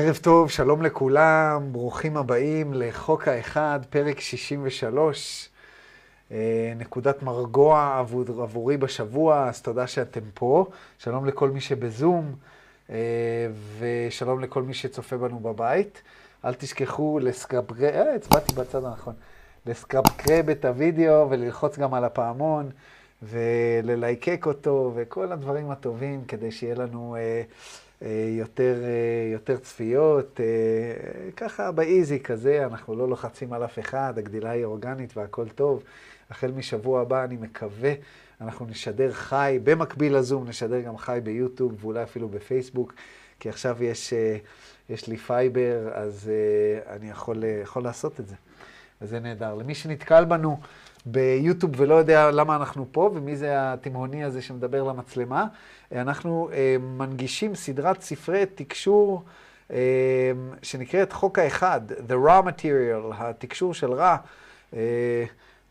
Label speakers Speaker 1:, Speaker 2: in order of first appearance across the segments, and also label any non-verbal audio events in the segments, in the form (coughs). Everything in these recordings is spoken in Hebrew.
Speaker 1: ערב טוב, שלום לכולם, ברוכים הבאים לחוק האחד, פרק 63, אה, נקודת מרגוע עבור, עבורי בשבוע, אז תודה שאתם פה. שלום לכל מי שבזום, אה, ושלום לכל מי שצופה בנו בבית. אל תשכחו לסקרבקרב, אה, הצבעתי בצד הנכון, לסקרבקרב את הוידאו וללחוץ גם על הפעמון. וללייקק אותו, וכל הדברים הטובים, כדי שיהיה לנו אה, יותר, אה, יותר צפיות. אה, ככה ב easy כזה, אנחנו לא לוחצים על אף אחד, הגדילה היא אורגנית והכל טוב. החל משבוע הבא, אני מקווה, אנחנו נשדר חי, במקביל לזום, נשדר גם חי ביוטיוב, ואולי אפילו בפייסבוק, כי עכשיו יש, אה, יש לי fiber, אז אה, אני יכול, אה, יכול לעשות את זה. וזה נהדר. למי שנתקל בנו, ביוטיוב ולא יודע למה אנחנו פה, ומי זה התימהוני הזה שמדבר למצלמה. אנחנו אה, מנגישים סדרת ספרי תקשור אה, שנקראת חוק האחד, The Raw Material, התקשור של רע, אה,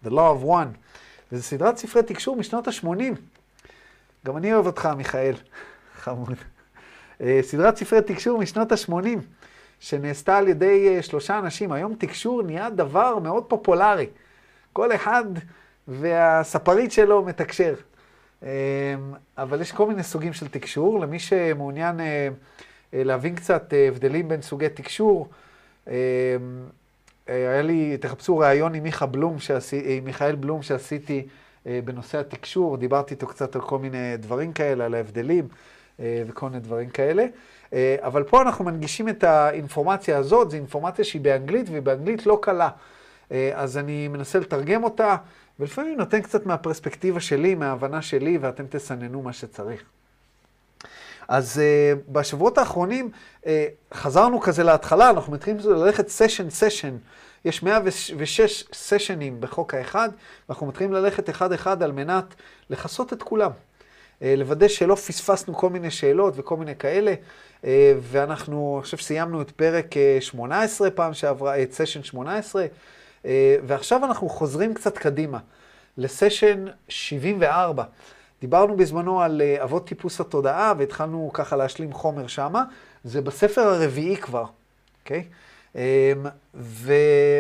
Speaker 1: The Law of One. וזו סדרת ספרי תקשור משנות ה-80. גם אני אוהב אותך, מיכאל, (laughs) חמוד. אה, סדרת ספרי תקשור משנות ה-80, שנעשתה על ידי אה, שלושה אנשים. היום תקשור נהיה דבר מאוד פופולרי. כל אחד והספרית שלו מתקשר. אמ, אבל יש כל מיני סוגים של תקשור. למי שמעוניין אה, אה, להבין קצת אה, הבדלים בין סוגי תקשור, אמ, היה לי, תחפשו ראיון עם מיכה בלום, שעשי, עם מיכאל בלום שעשיתי בנושא התקשור, דיברתי איתו קצת על כל מיני דברים כאלה, על ההבדלים וכל מיני דברים כאלה. אבל פה אנחנו מנגישים את האינפורמציה הזאת, זו אינפורמציה שהיא באנגלית, והיא באנגלית לא קלה. אה, אז אני מנסה לתרגם אותה, ולפעמים נותן קצת מהפרספקטיבה שלי, מההבנה שלי, ואתם תסננו מה שצריך. אז uh, בשבועות האחרונים uh, חזרנו כזה להתחלה, אנחנו מתחילים ללכת סשן סשן. יש 106 סשנים בחוק האחד, ואנחנו מתחילים ללכת אחד-אחד על מנת לכסות את כולם. Uh, לוודא שלא פספסנו כל מיני שאלות וכל מיני כאלה. Uh, ואנחנו, אני חושב שסיימנו את פרק 18 פעם שעברה, את סשן 18. אה, ועכשיו אנחנו חוזרים קצת קדימה, לסשן 74. דיברנו בזמנו על אה, אבות טיפוס התודעה, והתחלנו ככה להשלים חומר שמה. זה בספר הרביעי כבר, אוקיי? אמ, ו...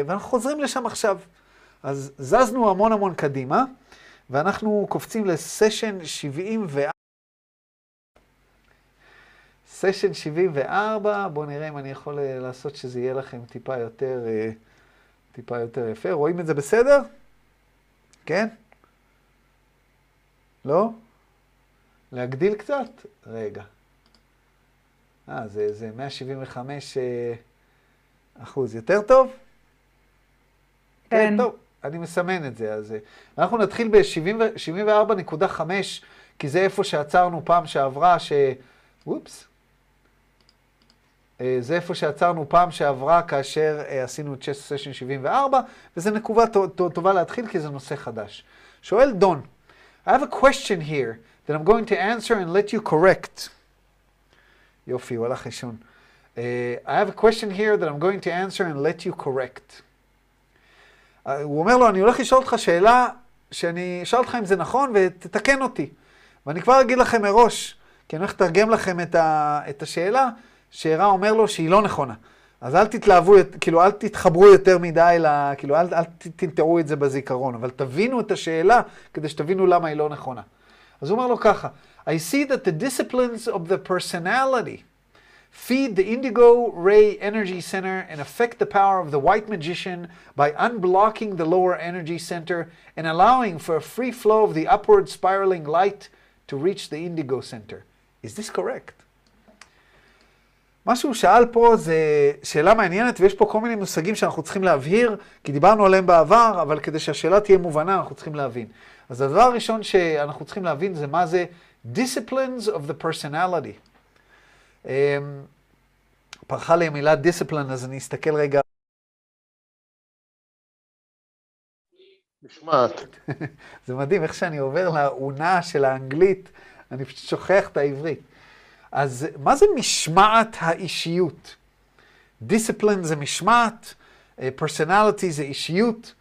Speaker 1: ואנחנו חוזרים לשם עכשיו. אז זזנו המון המון קדימה, ואנחנו קופצים לסשן 74. סשן 74, בואו נראה אם אני יכול אה, לעשות שזה יהיה לכם טיפה יותר... טיפה יותר יפה. רואים את זה בסדר? כן? לא? להגדיל קצת? רגע. אה, זה, זה 175 אה, אחוז. יותר טוב?
Speaker 2: כן. כן,
Speaker 1: טוב. אני מסמן את זה. אז אה, אנחנו נתחיל ב-74.5, כי זה איפה שעצרנו פעם שעברה, ש... אופס. אה, זה איפה שעצרנו פעם שעברה כאשר אה, עשינו את צ'ס סשן 74, וזו נקובה טובה להתחיל כי זה נושא חדש. שואל דון, I have a question here that I'm going to answer and let you correct. יופי, הוא הלך לישון. Uh, I have a question here that I'm going to answer and let you correct. Uh, הוא אומר לו, אני הולך לשאול אותך שאלה שאני אשאל אותך אם זה נכון ותתקן אותי. ואני כבר אגיד לכם מראש, כי אני הולך לתרגם לכם את, ה, את השאלה, שרע אומר לו שהיא לא נכונה. אז אל תתלהבו, כאילו, אל תתחברו יותר מדי, ל, כאילו, אל, אל תנטרו את זה בזיכרון, אבל תבינו את השאלה כדי שתבינו למה היא לא נכונה. אז הוא אומר לו ככה, I see that the disciplines of the personality feed the indigo ray energy center and affect the power of the white magician by unblocking the lower energy center and allowing for a free flow of the upward spiraling light to reach the indigo center. Is this correct? מה שהוא שאל פה זה שאלה מעניינת, ויש פה כל מיני מושגים שאנחנו צריכים להבהיר, כי דיברנו עליהם בעבר, אבל כדי שהשאלה תהיה מובנה, אנחנו צריכים להבין. אז הדבר הראשון שאנחנו צריכים להבין זה מה זה disciplines of the personality. Um, פרחה לי המילה discipline, אז אני אסתכל רגע.
Speaker 3: משמעת. (laughs)
Speaker 1: זה מדהים איך שאני עובר לאונה של האנגלית, אני פשוט שוכח את העברית. אז מה זה משמעת האישיות? דיסציפלין זה משמעת, פרסונליטי זה אישיות.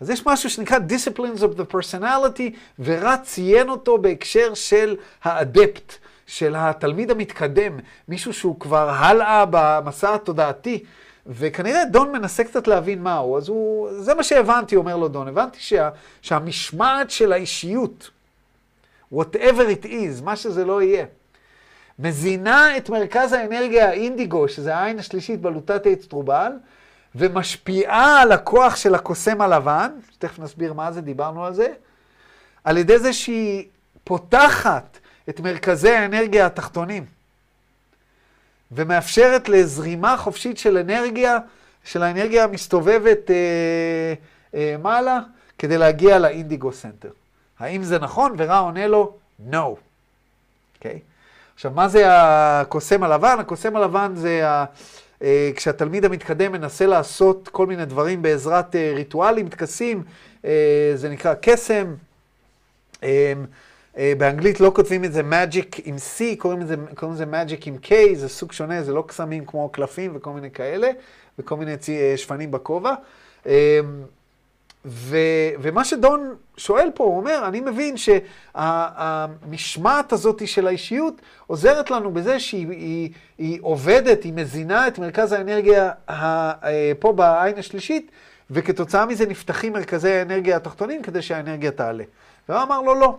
Speaker 1: אז יש משהו שנקרא Disciplines of the Personality, ורע ציין אותו בהקשר של האדפט, של התלמיד המתקדם, מישהו שהוא כבר הלאה במסע התודעתי, וכנראה דון מנסה קצת להבין מהו, אז הוא, זה מה שהבנתי, אומר לו דון, הבנתי שה, שהמשמעת של האישיות, whatever it is, מה שזה לא יהיה, מזינה את מרכז האנרגיה האינדיגו, שזה העין השלישית בלוטת האצטרובל, ומשפיעה על הכוח של הקוסם הלבן, שתכף נסביר מה זה, דיברנו על זה, על ידי זה שהיא פותחת את מרכזי האנרגיה התחתונים, ומאפשרת לזרימה חופשית של אנרגיה, של האנרגיה המסתובבת אה, אה, מעלה, כדי להגיע ל indigo center. האם זה נכון? ורא עונה לו, no. אוקיי? Okay? עכשיו, מה זה הקוסם הלבן? הקוסם הלבן זה ה... אה, כשהתלמיד המתקדם מנסה לעשות כל מיני דברים בעזרת אה, ריטואלים, טקסים, אה, זה נקרא קסם. באנגלית לא כותבים את זה magic עם C, קוראים לזה, קוראים לזה magic עם K, זה סוג שונה, זה לא קסמים כמו קלפים וכל מיני כאלה, וכל מיני שפנים בכובע. ו, ומה שדון שואל פה, הוא אומר, אני מבין שהמשמעת הזאת של האישיות עוזרת לנו בזה שהיא היא, היא עובדת, היא מזינה את מרכז האנרגיה אה, פה בעין השלישית, וכתוצאה מזה נפתחים מרכזי האנרגיה התחתונים כדי שהאנרגיה תעלה. והוא אמר לו, לא.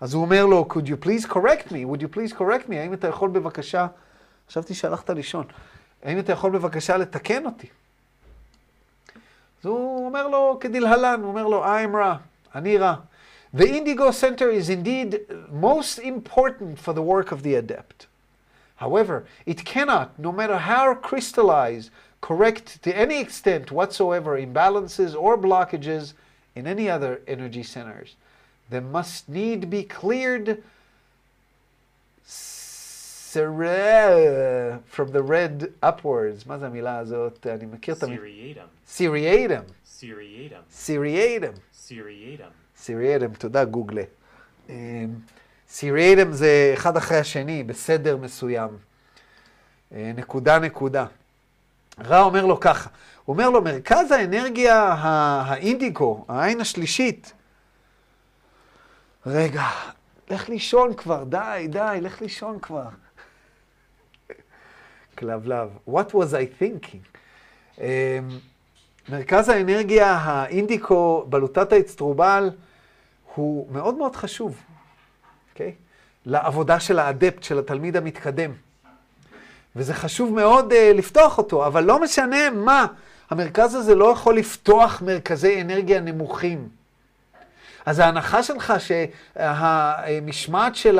Speaker 1: אז הוא אומר לו, could you please correct me? would you please correct me? האם אתה יכול בבקשה, חשבתי שהלכת לישון, האם אתה יכול בבקשה לתקן אותי? אז הוא אומר לו כדלהלן, הוא אומר לו, I'm רע, אני רע. The Indigo Center is indeed most important for the work of the adept. However, it cannot, no matter how crystallized, correct to any extent whatsoever imbalances or blockages in any other energy centers. They must need be cleared from the red upwards. מה זה המילה הזאת? אני מכיר את המילה. סיריאטם. סיריאטם. סיריאטם. סיריאטם. סיריאטם, תודה גוגלה. סיריאטם זה אחד אחרי השני, בסדר מסוים. נקודה נקודה. רע אומר לו ככה, הוא אומר לו, מרכז האנרגיה האינדיקו, העין השלישית, רגע, לך לישון כבר, די, די, לך לישון כבר. כלבלב. What was I thinking? Um, מרכז האנרגיה האינדיקו בלוטת האצטרובל הוא מאוד מאוד חשוב, אוקיי? Okay? לעבודה של האדפט, של התלמיד המתקדם. וזה חשוב מאוד uh, לפתוח אותו, אבל לא משנה מה, המרכז הזה לא יכול לפתוח מרכזי אנרגיה נמוכים. אז ההנחה שלך שהמשמעת של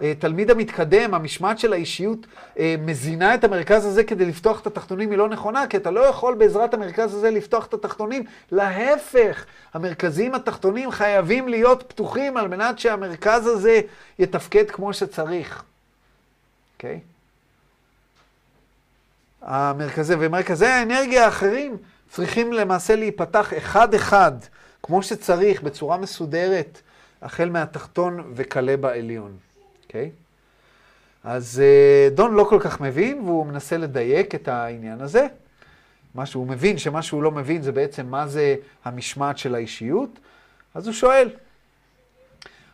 Speaker 1: התלמיד המתקדם, המשמעת של האישיות, אה, מזינה את המרכז הזה כדי לפתוח את התחתונים היא לא נכונה, כי אתה לא יכול בעזרת המרכז הזה לפתוח את התחתונים. להפך, המרכזים התחתונים חייבים להיות פתוחים על מנת שהמרכז הזה יתפקד כמו שצריך. אוקיי? Okay? המרכזי, ומרכזי האנרגיה האחרים צריכים למעשה להיפתח אחד-אחד. כמו שצריך, בצורה מסודרת, החל מהתחתון וכלה בעליון, אוקיי? Okay? אז uh, דון לא כל כך מבין, והוא מנסה לדייק את העניין הזה. מה שהוא מבין, שמה שהוא לא מבין זה בעצם מה זה המשמעת של האישיות, אז הוא שואל.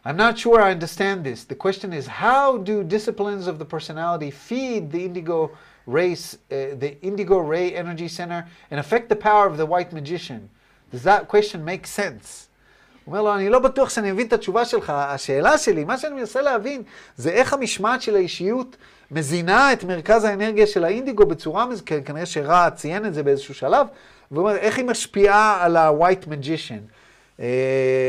Speaker 1: I'm not sure I understand this. The question is, how do disciplines of the personality feed the indigo race, uh, the indigo ray energy center and affect the power of the white magician? Does that question make sense? הוא אומר לו, אני לא בטוח שאני מבין את התשובה שלך. השאלה שלי, מה שאני מנסה להבין, זה איך המשמעת של האישיות מזינה את מרכז האנרגיה של האינדיגו בצורה, כנראה שרע ציין את זה באיזשהו שלב, והוא אומר, איך היא משפיעה על ה-white magician. Uh,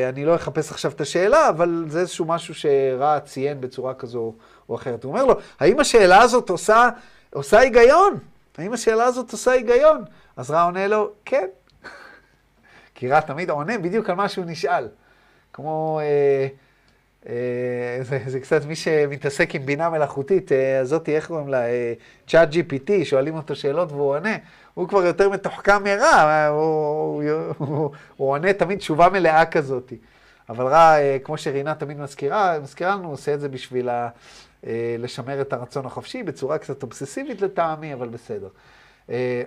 Speaker 1: אני לא אחפש עכשיו את השאלה, אבל זה איזשהו משהו שרע ציין בצורה כזו או אחרת. הוא אומר לו, האם השאלה הזאת עושה, עושה היגיון? האם השאלה הזאת עושה היגיון? אז רע עונה לו, כן, כי רע תמיד עונה בדיוק על מה שהוא נשאל. כמו, אה, אה, זה, זה קצת מי שמתעסק עם בינה מלאכותית, אה, הזאתי, איך קוראים לה? צ'אט אה, GPT, שואלים אותו שאלות והוא עונה. הוא כבר יותר מתוחכם מרע, הוא, הוא, הוא, הוא, הוא עונה תמיד תשובה מלאה כזאת. אבל רע, אה, כמו שרינה תמיד מזכירה, מזכירה לנו, עושה את זה בשביל ה, אה, לשמר את הרצון החופשי, בצורה קצת אובססיבית לטעמי, אבל בסדר.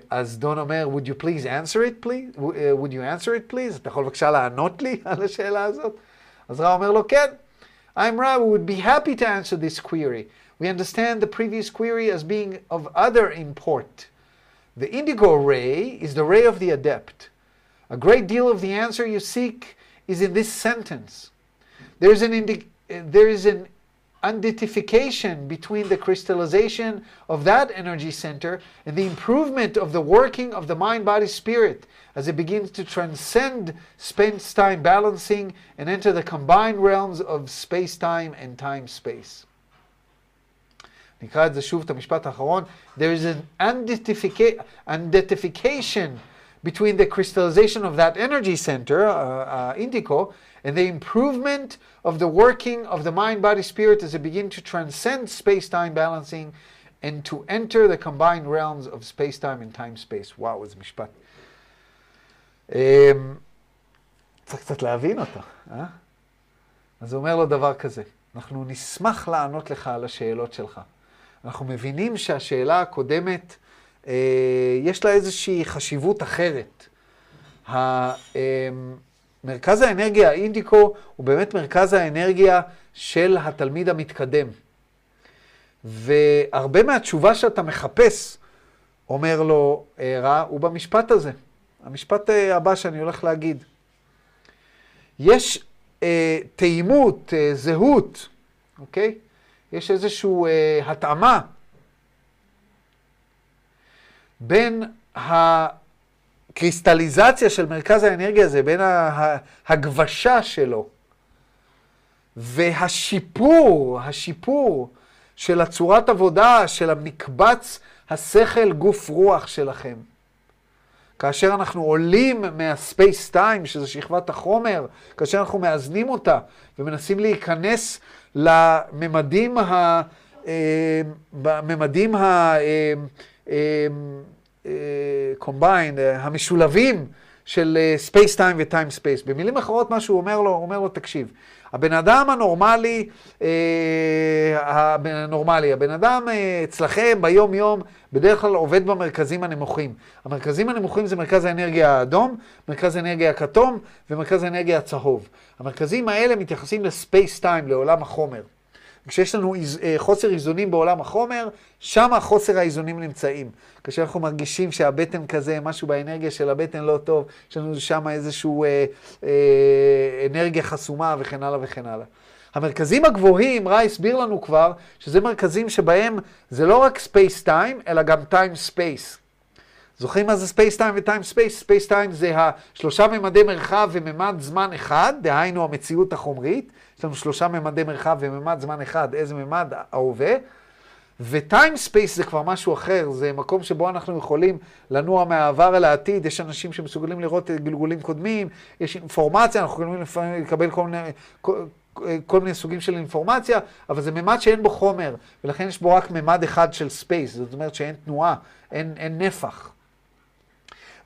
Speaker 1: אז דון אומר, would you please answer it please? would you answer it please? אתה יכול בבקשה לענות לי (laughs) על השאלה הזאת? אז רע אומר לו, כן. I'm Ra, we would be happy to answer this query. We understand the previous query as being of other import. The indigo ray is the ray of the adept. A great deal of the answer you seek is in this sentence. There is an, indi- there is an unidentification between the crystallization of that energy center and the improvement of the working of the mind body spirit as it begins to transcend space time balancing and enter the combined realms of space time and time space. נקרא את זה שוב, את המשפט האחרון. There is an identification between the crystallization of that energy center, uh, uh, indigo, and the improvement of the working of the mind, body, spirit as it begin to transcend space time balancing and to enter the combined realms of space time and time space. וואו, איזה משפט. צריך קצת להבין אותו, אה? אז הוא אומר לו דבר כזה, אנחנו נשמח לענות לך על השאלות שלך. אנחנו מבינים שהשאלה הקודמת, אה, יש לה איזושהי חשיבות אחרת. מרכז האנרגיה האינדיקו הוא באמת מרכז האנרגיה של התלמיד המתקדם. והרבה מהתשובה שאתה מחפש, אומר לו רע, הוא במשפט הזה. המשפט אה, הבא שאני הולך להגיד. יש אה, תאימות, אה, זהות, אוקיי? יש איזושהי אה, התאמה בין הקריסטליזציה של מרכז האנרגיה הזה, בין ההגבשה שלו והשיפור, השיפור של הצורת עבודה, של המקבץ השכל גוף רוח שלכם. כאשר אנחנו עולים מה space time, שזה שכבת החומר, כאשר אנחנו מאזנים אותה ומנסים להיכנס לממדים ה... בממדים ה... combined, המשולבים של space time ו time space. במילים אחרות, מה שהוא אומר לו, הוא אומר לו, תקשיב, הבן אדם הנורמלי, אה, הנורמלי, הבן אדם אה, אצלכם ביום-יום בדרך כלל עובד במרכזים הנמוכים. המרכזים הנמוכים זה מרכז האנרגיה האדום, מרכז האנרגיה הכתום ומרכז האנרגיה הצהוב. המרכזים האלה מתייחסים לספייס טיים, לעולם החומר. כשיש לנו אה, חוסר איזונים בעולם החומר, שם חוסר האיזונים נמצאים. כשאנחנו מרגישים שהבטן כזה, משהו באנרגיה של הבטן לא טוב, יש לנו שם איזושהי אה, אה, אנרגיה חסומה וכן הלאה וכן הלאה. המרכזים הגבוהים, רע הסביר לנו כבר, שזה מרכזים שבהם זה לא רק space time, אלא גם time space. זוכרים מה זה space time ו time space? space time זה השלושה ממדי מרחב וממד זמן אחד, דהיינו המציאות החומרית. לנו שלושה ממדי מרחב וממד זמן אחד, איזה ממד? ההווה. ו time space זה כבר משהו אחר, זה מקום שבו אנחנו יכולים לנוע מהעבר אל העתיד, יש אנשים שמסוגלים לראות גלגולים קודמים, יש אינפורמציה, אנחנו יכולים לפעמים לקבל כל מיני, כל, כל מיני סוגים של אינפורמציה, אבל זה ממד שאין בו חומר, ולכן יש בו רק ממד אחד של space, זאת אומרת שאין תנועה, אין, אין נפח.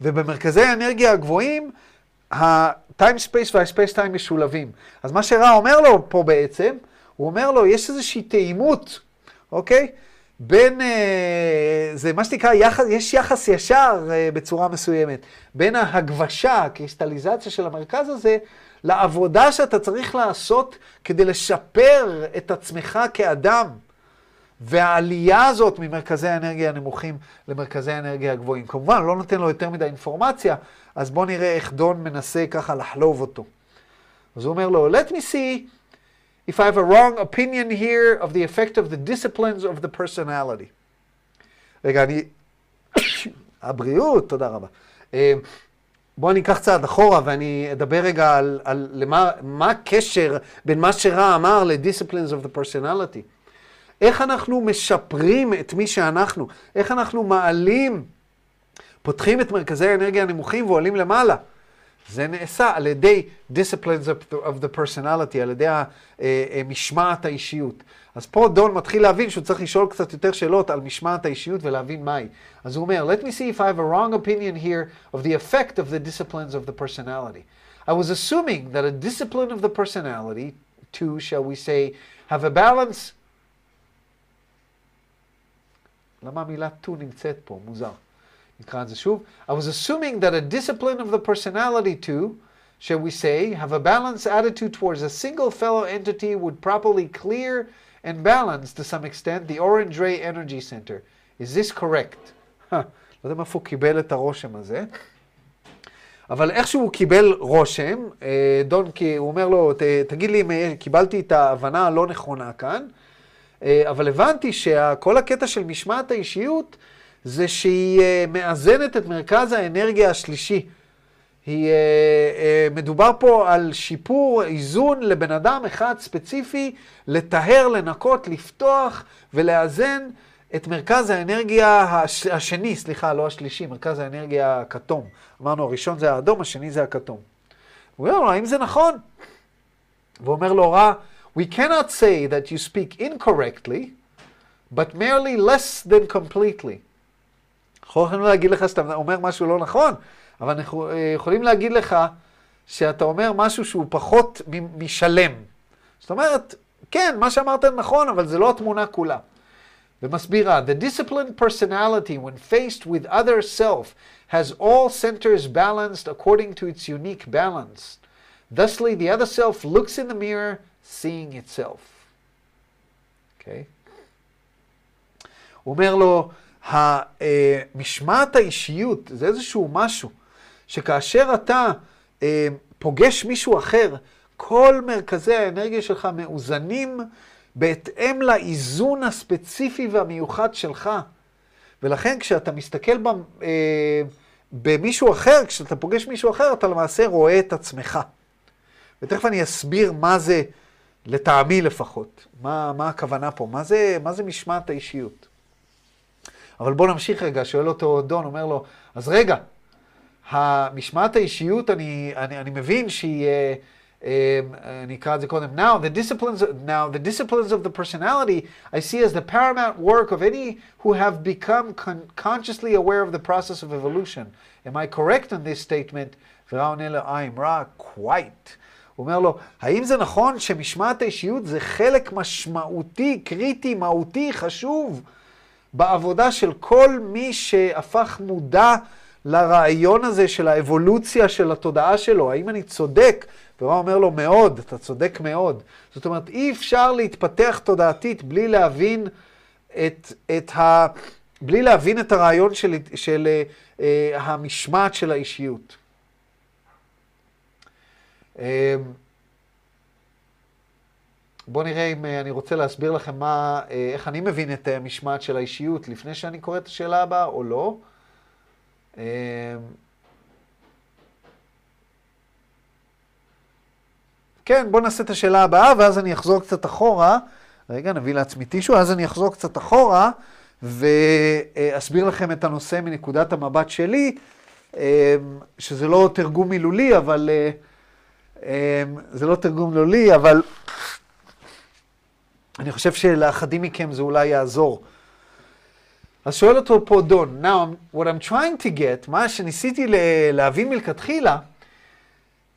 Speaker 1: ובמרכזי האנרגיה הגבוהים, ה-time space וה-space time משולבים. אז מה שרע אומר לו פה בעצם, הוא אומר לו, יש איזושהי תאימות, אוקיי? בין, אה, זה מה שנקרא, יחס, יש יחס ישר אה, בצורה מסוימת, בין ההגבשה, הקריסטליזציה של המרכז הזה, לעבודה שאתה צריך לעשות כדי לשפר את עצמך כאדם. והעלייה הזאת ממרכזי האנרגיה הנמוכים למרכזי האנרגיה הגבוהים. כמובן, לא נותן לו יותר מדי אינפורמציה, אז בואו נראה איך דון מנסה ככה לחלוב אותו. אז הוא אומר לו, let me see if I have a wrong opinion here of the effect of the disciplines of the personality. רגע, אני... (coughs) הבריאות, תודה רבה. אה, בואו אני אקח צעד אחורה ואני אדבר רגע על, על למה, מה הקשר בין מה שרע אמר ל-disciplines of the personality. איך אנחנו משפרים את מי שאנחנו, איך אנחנו מעלים, פותחים את מרכזי האנרגיה הנמוכים ועולים למעלה. זה נעשה על ידי disciplines of the, personality, על ידי המשמעת האישיות. אז פה דון מתחיל להבין שהוא צריך לשאול קצת יותר שאלות על משמעת האישיות ולהבין מהי. אז הוא אומר, let me see if I have a wrong opinion here of the effect of the disciplines of the personality. I was assuming that a discipline of the personality, to, shall we say, have a balance למה המילה to נמצאת פה? מוזר. נקרא את זה שוב. I was assuming that a discipline of the personality to shall we say, have a balanced attitude towards a single fellow entity would properly clear and balance, to some extent, the orange ray energy center. Is this correct? לא יודע מאיפה הוא קיבל את הרושם הזה. אבל איכשהו הוא קיבל רושם, אה, דון, הוא אומר לו, תגיד לי אם אה, קיבלתי את ההבנה הלא נכונה כאן, אה, אבל הבנתי שכל הקטע של משמעת האישיות זה שהיא מאזנת את מרכז האנרגיה השלישי. היא, מדובר פה על שיפור איזון לבן אדם אחד ספציפי, לטהר, לנקות, לפתוח ולאזן את מרכז האנרגיה הש... השני, סליחה, לא השלישי, מרכז האנרגיה הכתום. אמרנו, הראשון זה האדום, השני זה הכתום. הוא אומר לו, האם זה נכון? והוא אומר לו, רע, We cannot say that you speak incorrectly, but merely less than completely. אנחנו יכולים להגיד לך שאתה אומר משהו לא נכון, אבל אנחנו אה, יכולים להגיד לך שאתה אומר משהו שהוא פחות משלם. זאת אומרת, כן, מה שאמרת נכון, אבל זה לא התמונה כולה. ומסבירה, The disciplined personality when faced with other self has all centers balanced according to its unique balance. Thusly, the other self looks in the mirror, seeing itself. Okay? הוא אומר לו, משמעת האישיות זה איזשהו משהו שכאשר אתה פוגש מישהו אחר, כל מרכזי האנרגיה שלך מאוזנים בהתאם לאיזון הספציפי והמיוחד שלך. ולכן כשאתה מסתכל ב, אה, במישהו אחר, כשאתה פוגש מישהו אחר, אתה למעשה רואה את עצמך. ותכף אני אסביר מה זה, לטעמי לפחות, מה, מה הכוונה פה, מה זה, מה זה משמעת האישיות. אבל בואו נמשיך רגע, שואל אותו דון, אומר לו, אז רגע, המשמעת האישיות, אני, אני, אני מבין שהיא... אה, נקרא את זה קודם. Now the, disciplines, now, the disciplines of the personality I see as the paramount work of any who have become con consciously aware of the process of evolution. Am I correct in this statement? ורע עונה לו, I'm right, quite. אומר לו, האם זה נכון שמשמעת האישיות זה חלק משמעותי, קריטי, מהותי, חשוב בעבודה של כל מי שהפך מודע לרעיון הזה של האבולוציה של התודעה שלו? האם אני צודק והוא אומר לו, מאוד, אתה צודק מאוד. זאת אומרת, אי אפשר להתפתח תודעתית בלי להבין את, את ה... בלי להבין את הרעיון של, של uh, המשמעת של האישיות. Uh, בואו נראה אם uh, אני רוצה להסביר לכם מה, uh, איך אני מבין את המשמעת של האישיות לפני שאני קורא את השאלה הבאה או לא. Uh, כן, בואו נעשה את השאלה הבאה, ואז אני אחזור קצת אחורה. רגע, נביא לעצמי טישו, אז אני אחזור קצת אחורה, ואסביר לכם את הנושא מנקודת המבט שלי, אמ, שזה לא תרגום מילולי, אבל... אמ, זה לא תרגום מילולי, אבל אני חושב שלאחדים מכם זה אולי יעזור. אז שואל אותו פה דון, now what I'm trying to get, מה שניסיתי להבין מלכתחילה,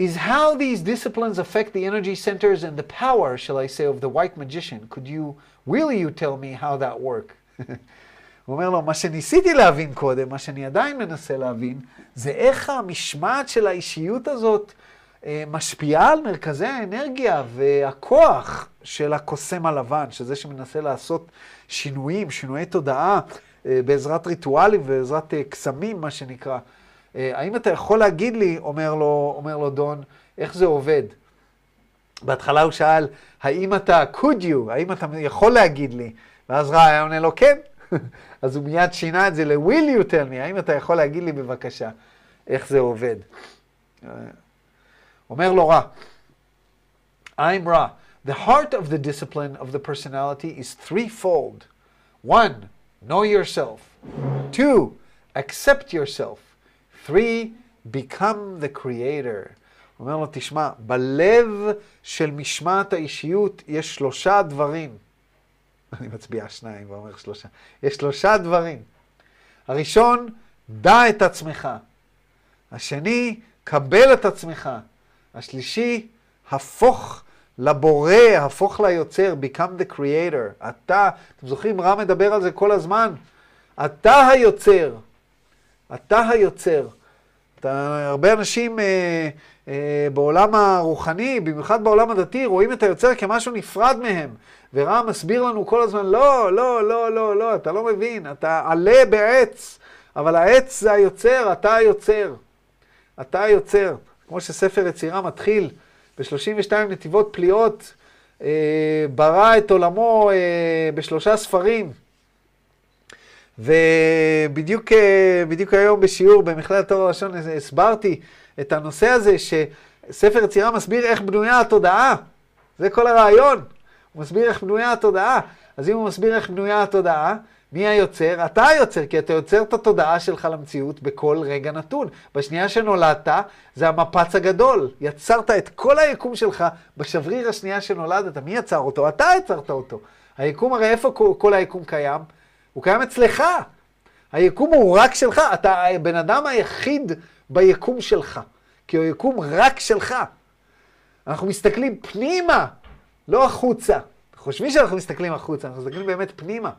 Speaker 1: is how these disciplines affect the energy centers and the power, shall I say, of the white magician. Could you, will you tell me how that work? (laughs) הוא אומר לו, מה שניסיתי להבין קודם, מה שאני עדיין מנסה להבין, זה איך המשמעת של האישיות הזאת משפיעה על מרכזי האנרגיה והכוח של הקוסם הלבן, שזה שמנסה לעשות שינויים, שינויי תודעה, אה, בעזרת ריטואלים ובעזרת אה, קסמים, מה שנקרא. אה, האם אתה יכול להגיד לי, אומר לו, אומר לו דון, איך זה עובד? בהתחלה הוא שאל, האם אתה, could you, האם אתה יכול להגיד לי? ואז רע היה עונה לו, כן. (laughs) אז הוא מיד שינה את זה ל-will you tell me, האם אתה יכול להגיד לי בבקשה איך זה עובד? אומר לו רע, I'm רע. The heart of the discipline of the personality is threefold. One, know yourself. Two, accept yourself. three, become the creator. הוא אומר לו, תשמע, בלב של משמעת האישיות יש שלושה דברים. (laughs) אני מצביע שניים ואומר שלושה. יש שלושה דברים. הראשון, דע את עצמך. השני, קבל את עצמך. השלישי, הפוך לבורא, הפוך ליוצר, become the creator. אתה, אתם זוכרים, רם מדבר על זה כל הזמן. אתה היוצר. אתה היוצר. אתה, הרבה אנשים אה, אה, בעולם הרוחני, במיוחד בעולם הדתי, רואים את היוצר כמשהו נפרד מהם. ורם מסביר לנו כל הזמן, לא, לא, לא, לא, לא, אתה לא מבין, אתה עלה בעץ, אבל העץ זה היוצר, אתה היוצר. אתה היוצר. כמו שספר יצירה מתחיל ב-32 נתיבות פליאות, אה, ברא את עולמו אה, בשלושה ספרים. ובדיוק אה, היום בשיעור במכללת תואר הלשון הסברתי את הנושא הזה שספר יצירה מסביר איך בנויה התודעה. זה כל הרעיון. הוא מסביר איך בנויה התודעה. אז אם הוא מסביר איך בנויה התודעה, מי היוצר? אתה היוצר, כי אתה יוצר את התודעה שלך למציאות בכל רגע נתון. בשנייה שנולדת, זה המפץ הגדול. יצרת את כל היקום שלך בשבריר השנייה שנולדת. מי יצר אותו? אתה יצרת אותו. היקום, הרי איפה כל היקום קיים? הוא קיים אצלך. היקום הוא רק שלך. אתה הבן אדם היחיד ביקום שלך. כי הוא יקום רק שלך. אנחנו מסתכלים פנימה, לא החוצה. חושבים שאנחנו מסתכלים החוצה, אנחנו מסתכלים באמת פנימה.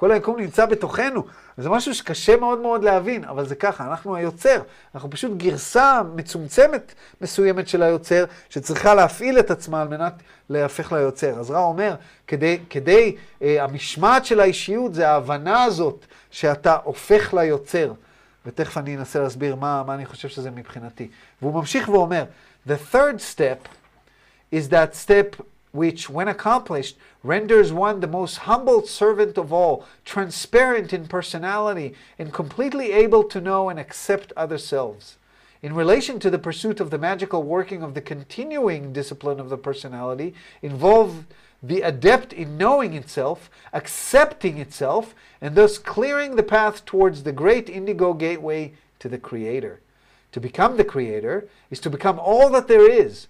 Speaker 1: כל היקום נמצא בתוכנו. זה משהו שקשה מאוד מאוד להבין, אבל זה ככה, אנחנו היוצר. אנחנו פשוט גרסה מצומצמת מסוימת של היוצר, שצריכה להפעיל את עצמה על מנת להפך ליוצר. אז רע אומר, כדי, כדי אה, המשמעת של האישיות זה ההבנה הזאת שאתה הופך ליוצר. ותכף אני אנסה להסביר מה, מה אני חושב שזה מבחינתי. והוא ממשיך ואומר, The third step is that step which, when accomplished, renders one the most humble servant of all, transparent in personality, and completely able to know and accept other selves. In relation to the pursuit of the magical working of the continuing discipline of the personality, involve the adept in knowing itself, accepting itself, and thus clearing the path towards the great indigo gateway to the Creator. To become the Creator is to become all that there is,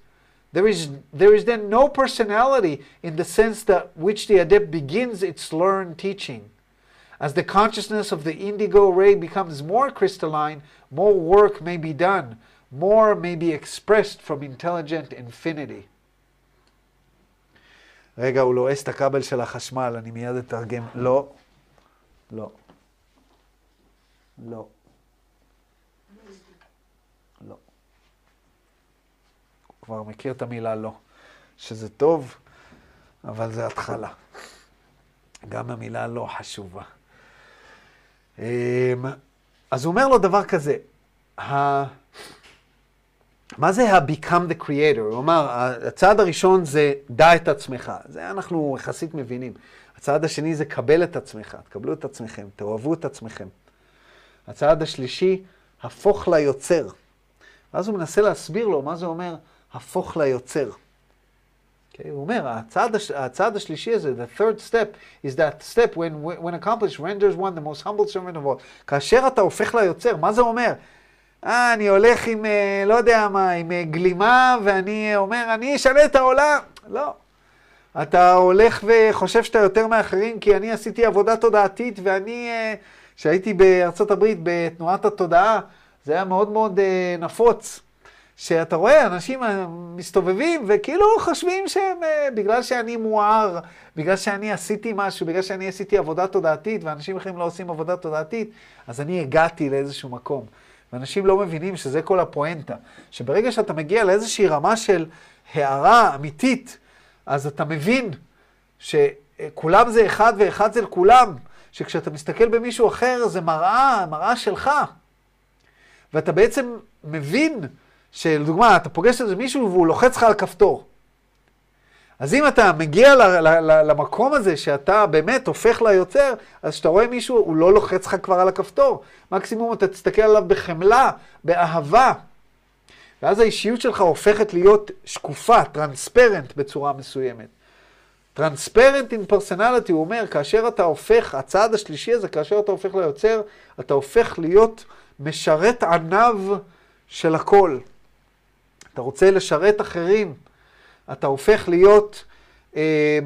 Speaker 1: there is, there is then no personality in the sense that which the adept begins its learned teaching. As the consciousness of the indigo ray becomes more crystalline, more work may be done, more may be expressed from intelligent infinity. רגע, הוא לועס את הכבל של החשמל, אני מיד אתרגם. לא, לא, לא. כבר מכיר את המילה לא, שזה טוב, אבל זה התחלה. גם המילה לא חשובה. אמ, אז הוא אומר לו דבר כזה, מה זה ה-become the creator? הוא אמר, הצעד הראשון זה דע את עצמך. זה אנחנו יחסית מבינים. הצעד השני זה קבל את עצמך, תקבלו את עצמכם, תאהבו את עצמכם. הצעד השלישי, הפוך ליוצר. ואז הוא מנסה להסביר לו מה זה אומר הפוך ליוצר. Okay, אוקיי? הוא אומר, הצעד, הש, הצעד השלישי הזה, the third step, is that step when, when accomplished renders one the most humble servant of all. כאשר אתה הופך ליוצר, מה זה אומר? אה, אני הולך עם, אה, לא יודע מה, עם אה, גלימה, ואני אומר, אני אשנה את העולם. לא. אתה הולך וחושב שאתה יותר מאחרים, כי אני עשיתי עבודה תודעתית, ואני, כשהייתי בארצות הברית בתנועת התודעה, זה היה מאוד מאוד נפוץ. שאתה רואה אנשים מסתובבים וכאילו חושבים שהם, אה, בגלל שאני מואר, בגלל שאני עשיתי משהו, בגלל שאני עשיתי עבודה תודעתית, ואנשים אחרים לא עושים עבודה תודעתית, אז אני הגעתי לאיזשהו מקום. ואנשים לא מבינים שזה כל הפואנטה. שברגע שאתה מגיע לאיזושהי רמה של הערה אמיתית, אז אתה מבין שכולם זה אחד ואחד זה לכולם. שכשאתה מסתכל במישהו אחר זה מראה, מראה שלך. ואתה בעצם מבין שלדוגמה, אתה פוגש איזה מישהו והוא לוחץ לך על כפתור. אז אם אתה מגיע ל- ל- ל- למקום הזה שאתה באמת הופך ליוצר, אז כשאתה רואה מישהו, הוא לא לוחץ לך כבר על הכפתור. מקסימום אתה תסתכל עליו בחמלה, באהבה. ואז האישיות שלך הופכת להיות שקופה, טרנספרנט בצורה מסוימת. טרנספרנט אין פרסונליטי, הוא אומר, כאשר אתה הופך, הצעד השלישי הזה, כאשר אתה הופך ליוצר, אתה הופך להיות משרת עניו של הכל. אתה רוצה לשרת אחרים, אתה הופך להיות אה,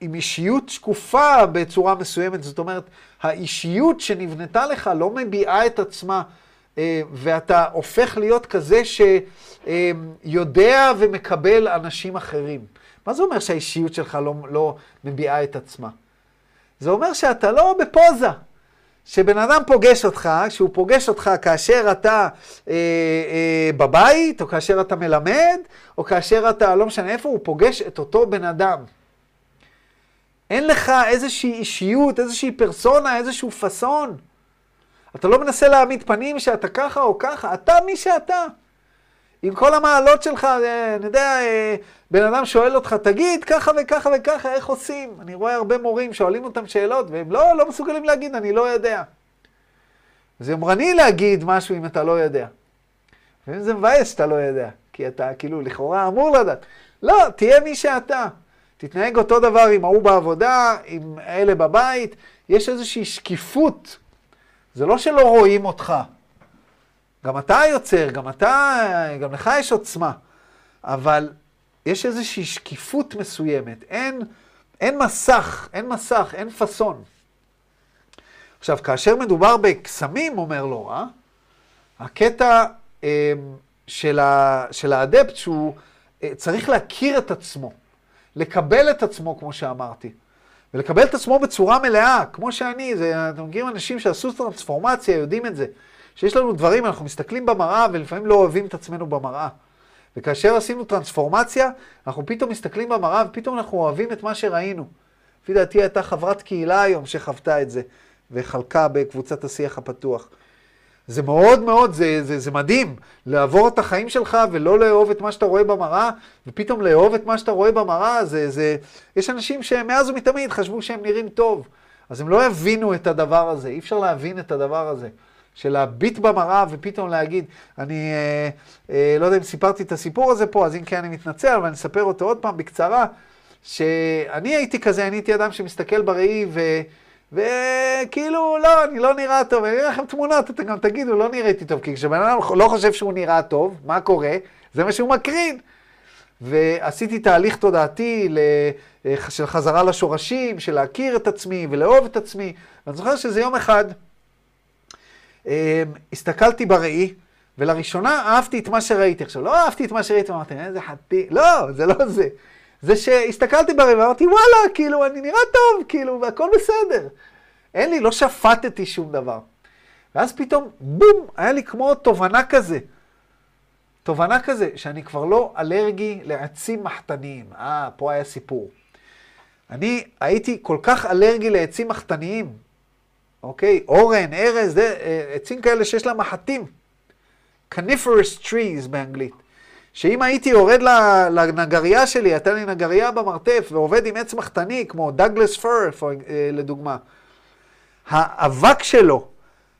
Speaker 1: עם אישיות שקופה בצורה מסוימת, זאת אומרת, האישיות שנבנתה לך לא מביעה את עצמה, אה, ואתה הופך להיות כזה שיודע אה, ומקבל אנשים אחרים. מה זה אומר שהאישיות שלך לא, לא מביעה את עצמה? זה אומר שאתה לא בפוזה, שבן אדם פוגש אותך, שהוא פוגש אותך כאשר אתה אה, אה, בבית, או כאשר אתה מלמד, או כאשר אתה, לא משנה איפה, הוא פוגש את אותו בן אדם. אין לך איזושהי אישיות, איזושהי פרסונה, איזשהו פאסון. אתה לא מנסה להעמיד פנים שאתה ככה או ככה, אתה מי שאתה. עם כל המעלות שלך, אה, אני יודע, אה, בן אדם שואל אותך, תגיד ככה וככה וככה, איך עושים? אני רואה הרבה מורים שואלים אותם שאלות, והם לא, לא מסוגלים להגיד, אני לא יודע. זה יומרני להגיד משהו אם אתה לא יודע. ואם זה מבאס שאתה לא יודע, כי אתה כאילו לכאורה אמור לדעת. לא, תהיה מי שאתה. תתנהג אותו דבר עם ההוא בעבודה, עם אלה בבית, יש איזושהי שקיפות. זה לא שלא רואים אותך. גם אתה יוצר, גם אתה, גם לך יש עוצמה. אבל יש איזושהי שקיפות מסוימת. אין, אין מסך, אין מסך, אין פאסון. עכשיו, כאשר מדובר בקסמים, אומר לו, אה? הקטע אה, של, ה, של האדפט שהוא אה, צריך להכיר את עצמו, לקבל את עצמו, כמו שאמרתי, ולקבל את עצמו בצורה מלאה, כמו שאני, זה, אתם מכירים אנשים שעשו טרנספורמציה, יודעים את זה. שיש לנו דברים, אנחנו מסתכלים במראה ולפעמים לא אוהבים את עצמנו במראה. וכאשר עשינו טרנספורמציה, אנחנו פתאום מסתכלים במראה ופתאום אנחנו אוהבים את מה שראינו. לפי דעתי הייתה חברת קהילה היום שחוותה את זה, וחלקה בקבוצת השיח הפתוח. זה מאוד מאוד, זה, זה, זה מדהים, לעבור את החיים שלך ולא לאהוב את מה שאתה רואה במראה, ופתאום לאהוב את מה שאתה רואה במראה, זה, זה... יש אנשים שמאז ומתמיד חשבו שהם נראים טוב, אז הם לא יבינו את הדבר הזה, אי אפשר להבין את הדבר הזה. של להביט במראה ופתאום להגיד, אני אה, אה, לא יודע אם סיפרתי את הסיפור הזה פה, אז אם כן אני מתנצל, אבל אני אספר אותו עוד פעם בקצרה, שאני הייתי כזה, אני הייתי אדם שמסתכל בראי ו... וכאילו, לא, אני לא נראה טוב, אני אראה לכם תמונות, אתם גם תגידו, לא נראיתי טוב, כי כשבן אדם לא חושב שהוא נראה טוב, מה קורה? זה מה שהוא מקרין. ועשיתי תהליך תודעתי אה, של חזרה לשורשים, של להכיר את עצמי ולאהוב את עצמי. ואני זוכר שזה יום אחד, הסתכלתי בראי, ולראשונה אהבתי את מה שראיתי. עכשיו, לא אהבתי את מה שראיתי, אמרתי, איזה חטי, לא, זה לא זה. זה שהסתכלתי בראי ואמרתי, וואלה, כאילו, אני נראה טוב, כאילו, והכל בסדר. אין לי, לא שפטתי שום דבר. ואז פתאום, בום, היה לי כמו תובנה כזה. תובנה כזה, שאני כבר לא אלרגי לעצים מחתניים. אה, פה היה סיפור. אני הייתי כל כך אלרגי לעצים מחתניים, אוקיי? אורן, ארז, אה, עצים כאלה שיש להם מחטים. coniferous trees באנגלית. שאם הייתי יורד לנגרייה שלי, הייתה לי נגרייה במרתף, ועובד עם עץ מחתני, כמו דאגלס פר, אה, לדוגמה, האבק שלו,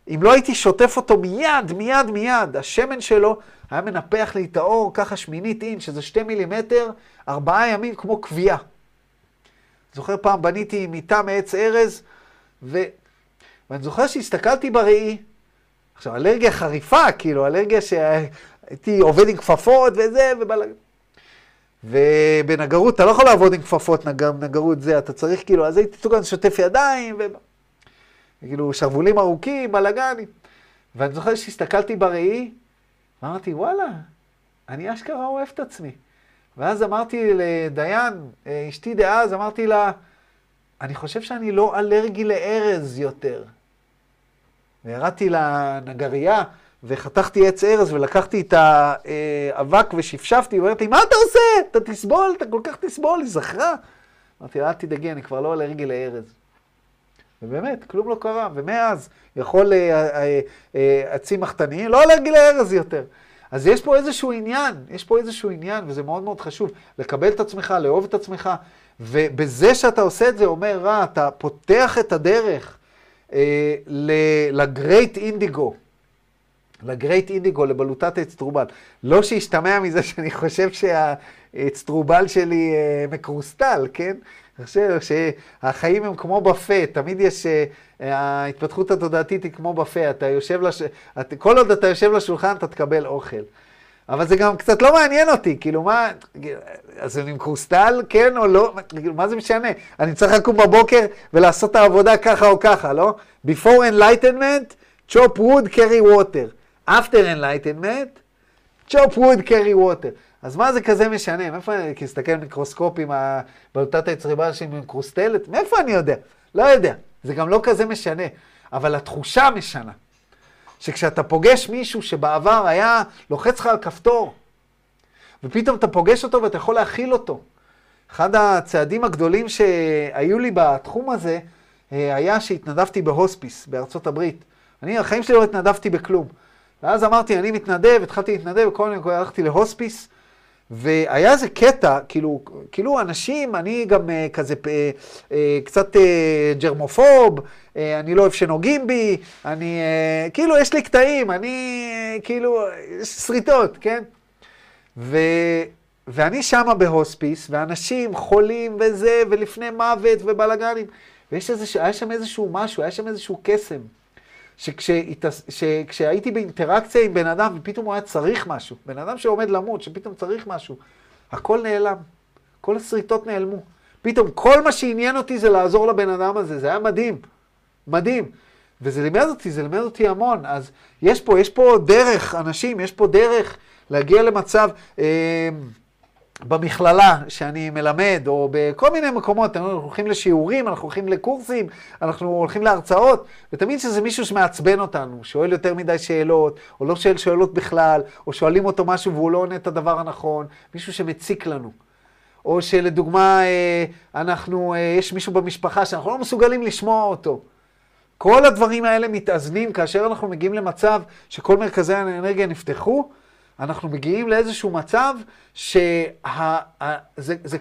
Speaker 1: אם לא הייתי שוטף אותו מיד, מיד, מיד, השמן שלו היה מנפח לי את האור ככה שמינית אין, שזה שתי מילימטר, ארבעה ימים כמו כוויה. זוכר פעם בניתי מיטה מעץ ארז, ו... ואני זוכר שהסתכלתי בראי, עכשיו, אלרגיה חריפה, כאילו, אלרגיה שהייתי עובד עם כפפות וזה, ובלג... ובנגרות, אתה לא יכול לעבוד עם כפפות, נג... נגרות זה, אתה צריך כאילו, אז הייתי סוג שוטף ידיים, ו... כאילו, שרוולים ארוכים, בלאגנים. ואני זוכר שהסתכלתי בראי, ואמרתי, וואלה, אני אשכרה אוהב את עצמי. ואז אמרתי לדיין, אה, אשתי דאז, אמרתי לה, אני חושב שאני לא אלרגי לארז יותר. וירדתי לנגרייה, וחתכתי עץ ארז, ולקחתי את האבק ושפשפתי, ואמרתי, מה אתה עושה? אתה תסבול, אתה כל כך תסבול, היא זכרה. אמרתי אל תדאגי, אני כבר לא אלרגי לארז. ובאמת, כלום לא קרה. ומאז יכול אה, אה, אה, עצים מחתניים, לא אלרגי לארז יותר. אז יש פה איזשהו עניין, יש פה איזשהו עניין, וזה מאוד מאוד חשוב, לקבל את עצמך, לאהוב את עצמך, ובזה שאתה עושה את זה, אומר רע, אתה פותח את הדרך לגרייט אינדיגו, לגרייט אינדיגו, לבלוטת אצטרובל. לא שישתמע מזה שאני חושב שהאצטרובל שלי אה, מקרוסטל, כן? אני חושב שהחיים הם כמו בפה, תמיד יש, אה, ההתפתחות התודעתית היא כמו בפה, אתה יושב, לש... כל עוד אתה יושב לשולחן אתה תקבל אוכל. אבל זה גם קצת לא מעניין אותי, כאילו מה, אז אני עם קרוסטל, כן או לא, כאילו, מה זה משנה? אני צריך לקום בבוקר ולעשות את העבודה ככה או ככה, לא? Before enlightenment, chop wood, carry water. After enlightenment, chop wood, carry water. אז מה זה כזה משנה? מאיפה אני אסתכל במיקרוסקופ עם הבלוטת היצריבה שלי עם קרוסטלת? מאיפה אני יודע? לא יודע. זה גם לא כזה משנה. אבל התחושה משנה. שכשאתה פוגש מישהו שבעבר היה לוחץ לך על כפתור, ופתאום אתה פוגש אותו ואתה יכול להכיל אותו. אחד הצעדים הגדולים שהיו לי בתחום הזה, אה, היה שהתנדבתי בהוספיס בארצות הברית. אני, החיים שלי לא התנדבתי בכלום. ואז אמרתי, אני מתנדב, התחלתי להתנדב, וכל מיני, הלכתי להוספיס, והיה איזה קטע, כאילו, כאילו אנשים, אני גם uh, כזה uh, uh, קצת ג'רמופוב, אני לא אוהב שנוגעים בי, אני, uh, כאילו, יש לי קטעים, אני, uh, כאילו, שריטות, כן? ו, ואני שמה בהוספיס, ואנשים חולים וזה, ולפני מוות ובלאגנים, והיה שם איזשהו משהו, היה שם איזשהו קסם. שכשהייתי באינטראקציה עם בן אדם ופתאום הוא היה צריך משהו, בן אדם שעומד למות, שפתאום צריך משהו, הכל נעלם, כל השריטות נעלמו. פתאום כל מה שעניין אותי זה לעזור לבן אדם הזה, זה היה מדהים, מדהים. וזה לימד אותי, זה לימד אותי המון. אז יש פה, יש פה דרך, אנשים, יש פה דרך להגיע למצב... אה, במכללה שאני מלמד, או בכל מיני מקומות, אנחנו הולכים לשיעורים, אנחנו הולכים לקורסים, אנחנו הולכים להרצאות, ותמיד שזה מישהו שמעצבן אותנו, שואל יותר מדי שאלות, או לא שואל שאלות בכלל, או שואלים אותו משהו והוא לא עונה את הדבר הנכון, מישהו שמציק לנו. או שלדוגמה, אה, אנחנו, אה, יש מישהו במשפחה שאנחנו לא מסוגלים לשמוע אותו. כל הדברים האלה מתאזנים כאשר אנחנו מגיעים למצב שכל מרכזי האנרגיה נפתחו, אנחנו מגיעים לאיזשהו מצב שזה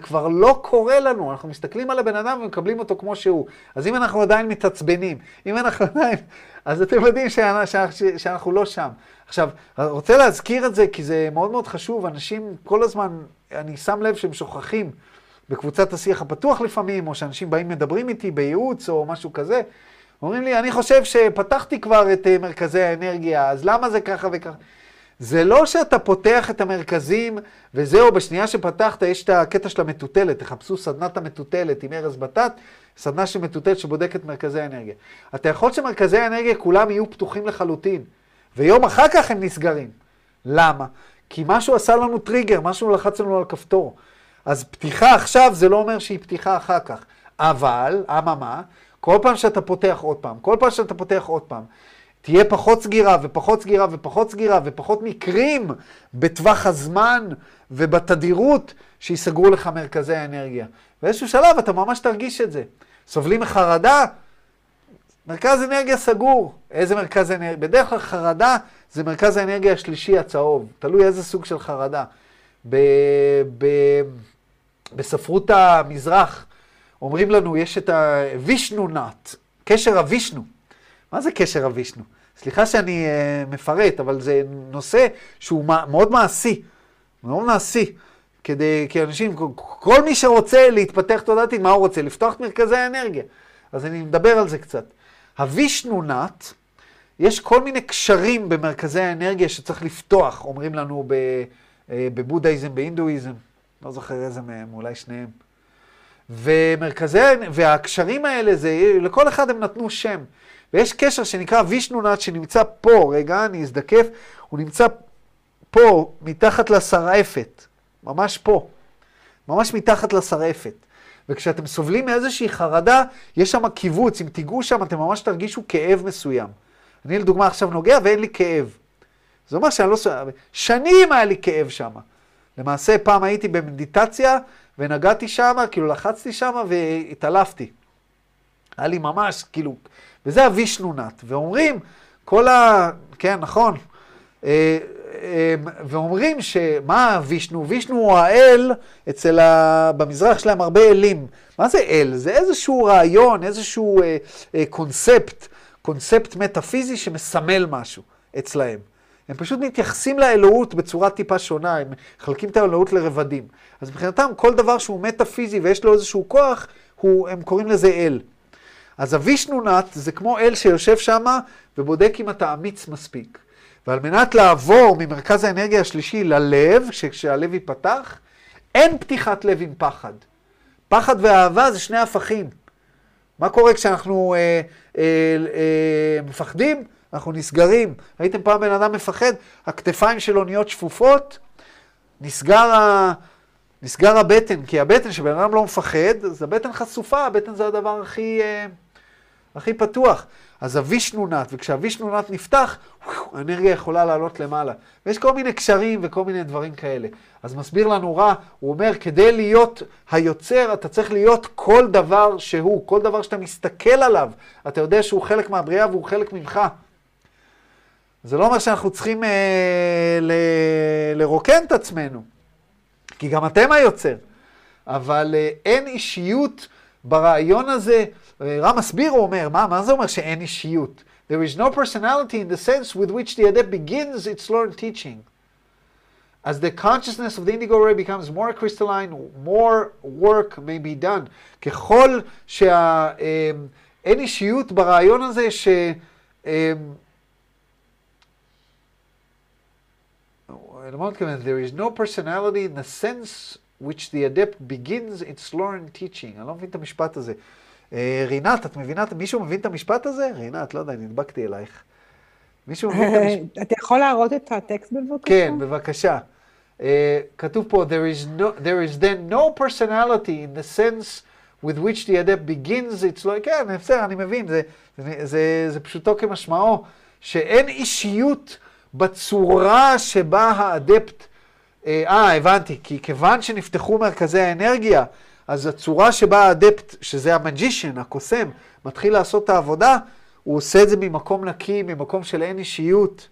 Speaker 1: כבר לא קורה לנו, אנחנו מסתכלים על הבן אדם ומקבלים אותו כמו שהוא. אז אם אנחנו עדיין מתעצבנים, אם אנחנו עדיין... אז אתם יודעים שאנחנו, שאנחנו לא שם. עכשיו, רוצה להזכיר את זה כי זה מאוד מאוד חשוב, אנשים כל הזמן, אני שם לב שהם שוכחים בקבוצת השיח הפתוח לפעמים, או שאנשים באים מדברים איתי בייעוץ או משהו כזה, אומרים לי, אני חושב שפתחתי כבר את אה, מרכזי האנרגיה, אז למה זה ככה וככה? זה לא שאתה פותח את המרכזים, וזהו, בשנייה שפתחת יש את הקטע של המטוטלת, תחפשו סדנת המטוטלת עם ארז בטט, סדנה של מטוטלת שבודקת מרכזי האנרגיה. אתה יכול שמרכזי האנרגיה כולם יהיו פתוחים לחלוטין, ויום אחר כך הם נסגרים. למה? כי משהו עשה לנו טריגר, משהו לחץ לנו על כפתור. אז פתיחה עכשיו זה לא אומר שהיא פתיחה אחר כך. אבל, אממה, כל פעם שאתה פותח עוד פעם, כל פעם שאתה פותח עוד פעם, תהיה פחות סגירה ופחות סגירה ופחות סגירה ופחות מקרים בטווח הזמן ובתדירות שיסגרו לך מרכזי האנרגיה. באיזשהו שלב אתה ממש תרגיש את זה. סובלים מחרדה, מרכז אנרגיה סגור. איזה מרכז אנרגיה? בדרך כלל חרדה זה מרכז האנרגיה השלישי הצהוב, תלוי איזה סוג של חרדה. ב, ב, בספרות המזרח אומרים לנו, יש את הווישנו נאט, קשר הווישנו. מה זה קשר הווישנו? סליחה שאני uh, מפרט, אבל זה נושא שהוא מאוד מעשי, מאוד מעשי. כדי, כי אנשים, כל מי שרוצה להתפתח תודעתית, מה הוא רוצה? לפתוח מרכזי האנרגיה. אז אני מדבר על זה קצת. הווישנונת, יש כל מיני קשרים במרכזי האנרגיה שצריך לפתוח, אומרים לנו אה, בבודהיזם, בהינדואיזם, לא זוכר איזה מהם, אולי שניהם. ומרכזי, והקשרים האלה, זה, לכל אחד הם נתנו שם. ויש קשר שנקרא וישנונט שנמצא פה, רגע, אני אזדקף, הוא נמצא פה, מתחת לשרעפת, ממש פה, ממש מתחת לשרעפת. וכשאתם סובלים מאיזושהי חרדה, יש שם קיבוץ, אם תיגעו שם אתם ממש תרגישו כאב מסוים. אני לדוגמה עכשיו נוגע ואין לי כאב. זה אומר שאני לא... שנים היה לי כאב שם. למעשה פעם הייתי במדיטציה ונגעתי שם, כאילו לחצתי שם והתעלפתי. היה לי ממש, כאילו, וזה הווישנונת. ואומרים, כל ה... כן, נכון. אה, אה, ואומרים שמה הווישנו? וישנו הוא האל, אצל ה... במזרח שלהם הרבה אלים. מה זה אל? זה איזשהו רעיון, איזשהו אה, אה, קונספט, קונספט מטאפיזי שמסמל משהו אצלהם. הם פשוט מתייחסים לאלוהות בצורה טיפה שונה, הם מחלקים את האלוהות לרבדים. אז מבחינתם כל דבר שהוא מטאפיזי ויש לו איזשהו כוח, הוא, הם קוראים לזה אל. אז הווישנונת זה כמו אל שיושב שם ובודק אם אתה אמיץ מספיק. ועל מנת לעבור ממרכז האנרגיה השלישי ללב, כשהלב ייפתח, אין פתיחת לב עם פחד. פחד ואהבה זה שני הפכים. מה קורה כשאנחנו אה, אה, אה, מפחדים? אנחנו נסגרים. ראיתם פעם בן אדם מפחד? הכתפיים שלו נהיות שפופות, נסגר, ה... נסגר הבטן, כי הבטן, כשבן אדם לא מפחד, אז הבטן חשופה, הבטן זה הדבר הכי... אה, הכי פתוח. אז הווישנונת, וכשהווישנונת נפתח, האנרגיה יכולה לעלות למעלה. ויש כל מיני קשרים וכל מיני דברים כאלה. אז מסביר לנו רע, הוא אומר, כדי להיות היוצר, אתה צריך להיות כל דבר שהוא, כל דבר שאתה מסתכל עליו, אתה יודע שהוא חלק מהבריאה והוא חלק ממך. זה לא אומר שאנחנו צריכים אה, ל, לרוקן את עצמנו, כי גם אתם היוצר. אבל אה, אין אישיות ברעיון הזה. אה, רם מסביר, הוא אומר, מה, מה זה אומר שאין אישיות? There is no personality in the sense with which the adept begins its learned teaching. As the consciousness of the indigo ray becomes more crystalline, more work may be done. ככל שאין אישיות ברעיון הזה ש... למה הוא מתכוון? There is no personality in the sense which the adept begins its learned teaching. אני לא מבין את המשפט הזה. רינת, את מבינה, מישהו מבין את המשפט הזה? רינת, לא יודע, נדבקתי אלייך. מישהו מבין את המשפט?
Speaker 2: אתה יכול להראות את הטקסט בבקשה?
Speaker 1: כן, בבקשה. Uh, כתוב פה, there is, no, there is then no personality in the sense with which the adept begins its... לא, כן, בסדר, אני מבין, זה, זה, זה, זה פשוטו כמשמעו, שאין אישיות בצורה שבה האדפט... אה, הבנתי, כי כיוון שנפתחו מרכזי האנרגיה, אז הצורה שבה האדפט, שזה המג'ישן, הקוסם, מתחיל לעשות את העבודה, הוא עושה את זה ממקום נקי, ממקום של אין אישיות.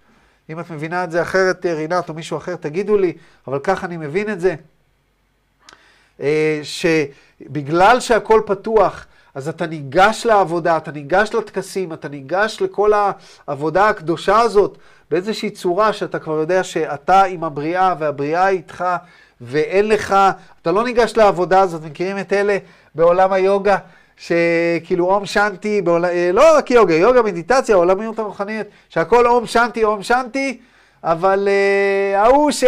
Speaker 1: אם את מבינה את זה אחרת, רינת, או מישהו אחר, תגידו לי, אבל ככה אני מבין את זה. אה, שבגלל שהכל פתוח, אז אתה ניגש לעבודה, אתה ניגש לטקסים, אתה ניגש לכל העבודה הקדושה הזאת באיזושהי צורה שאתה כבר יודע שאתה עם הבריאה והבריאה איתך ואין לך, אתה לא ניגש לעבודה הזאת, מכירים את אלה בעולם היוגה, שכאילו אום שנתי, בעול... אה, לא רק יוגה, יוגה, מדיטציה, עולמיות הרוחנית, שהכל אום שנתי, אום שנתי, אבל uh, ההוא ש...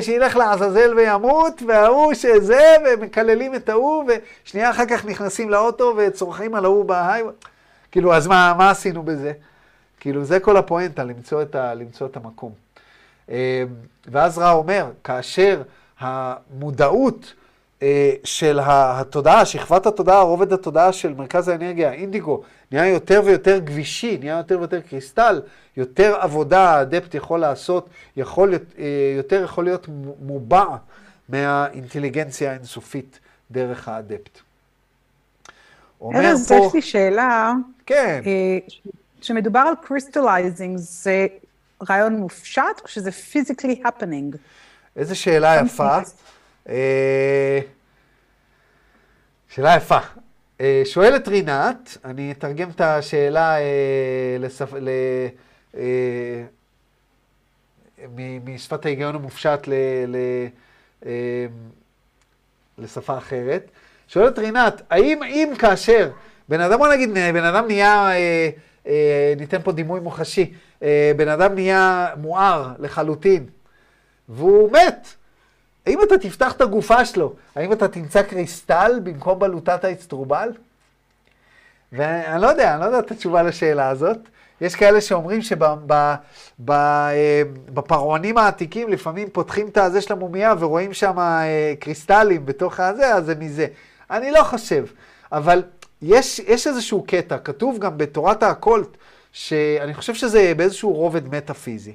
Speaker 1: שילך לעזאזל וימות, וההוא שזה, ומקללים את ההוא, ושנייה אחר כך נכנסים לאוטו וצורכים על ההוא בהיי... כאילו, אז מה, מה עשינו בזה? כאילו, זה כל הפואנטה, למצוא את, ה... למצוא את המקום. Uh, ואז רע אומר, כאשר המודעות uh, של התודעה, שכבת התודעה, רובד התודעה של מרכז האנרגיה, האינדיגו, נהיה יותר ויותר גבישי, נהיה יותר ויותר קריסטל, יותר עבודה האדפט יכול לעשות, יכול, אה, יותר יכול להיות מובע מהאינטליגנציה האינסופית דרך ה adept.
Speaker 2: ארז, פה... יש לי שאלה.
Speaker 1: כן.
Speaker 2: כשמדובר על crystallizing, זה רעיון מופשט או שזה physically happening?
Speaker 1: איזה שאלה יפה. אה, שאלה יפה. אה, שואלת רינת, אני אתרגם את השאלה אה, לשפ... ל... משפת ההיגיון המופשט ל... ל... לשפה אחרת. שואלת רינת, האם אם כאשר בן אדם, בוא נגיד, בן אדם נהיה, ניתן פה דימוי מוחשי, בן אדם נהיה מואר לחלוטין, והוא מת. האם אתה תפתח את הגופה שלו, האם אתה תמצא קריסטל במקום בלוטת האצטרובל? ואני לא יודע, אני לא יודע את התשובה לשאלה הזאת. יש כאלה שאומרים שבפרעונים אה, העתיקים לפעמים פותחים את הזה של המומייה ורואים שם אה, קריסטלים בתוך הזה, אז זה מזה. אני לא חושב, אבל יש, יש איזשהו קטע, כתוב גם בתורת ה occult, שאני חושב שזה באיזשהו רובד מטאפיזי.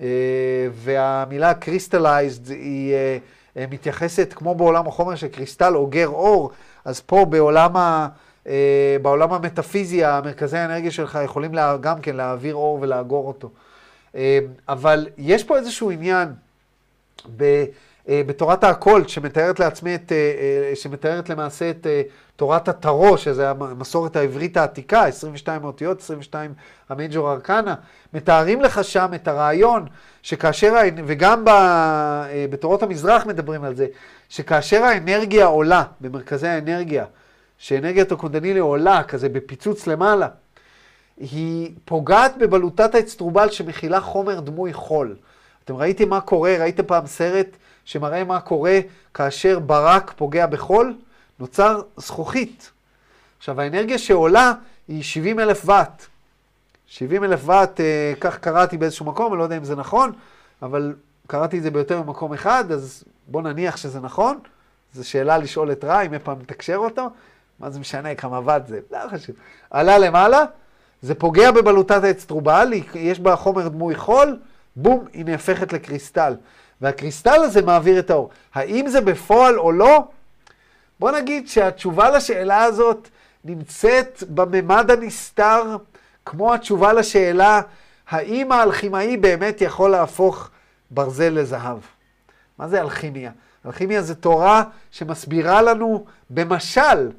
Speaker 1: אה, והמילה crystallized היא אה, אה, מתייחסת, כמו בעולם החומר של קריסטל אוגר אור, אז פה בעולם, ה, בעולם המטאפיזי, המרכזי האנרגיה שלך יכולים לה, גם כן להעביר אור ולאגור אותו. אבל יש פה איזשהו עניין ב, בתורת האקולט, שמתארת לעצמי את, שמתארת למעשה את תורת הטרו, שזה המסורת העברית העתיקה, 22 אותיות, 22 המייג'ור ארקנה, מתארים לך שם את הרעיון שכאשר, וגם ב, אה, בתורות המזרח מדברים על זה, שכאשר האנרגיה עולה במרכזי האנרגיה, שאנרגיית הקונדנילי עולה כזה בפיצוץ למעלה, היא פוגעת בבלוטת האצטרובל שמכילה חומר דמוי חול. אתם ראיתם מה קורה, ראיתם פעם סרט שמראה מה קורה כאשר ברק פוגע בחול? נוצר זכוכית. עכשיו, האנרגיה שעולה היא 70 אלף ואט. 70 אלף ואט, אה, כך קראתי באיזשהו מקום, אני לא יודע אם זה נכון, אבל קראתי את זה ביותר ממקום אחד, אז בוא נניח שזה נכון. זו שאלה לשאול את רע, אם אי פעם מתקשר אותו, מה זה משנה כמה ואט זה, לא חשוב. עלה למעלה, זה פוגע בבלוטת האצטרובל, יש בה חומר דמוי חול, בום, היא נהפכת לקריסטל. והקריסטל הזה מעביר את האור. האם זה בפועל או לא? בוא נגיד שהתשובה לשאלה הזאת נמצאת בממד הנסתר, כמו התשובה לשאלה האם האלכימאי באמת יכול להפוך ברזל לזהב. מה זה אלכימיה? אלכימיה זה תורה שמסבירה לנו במשל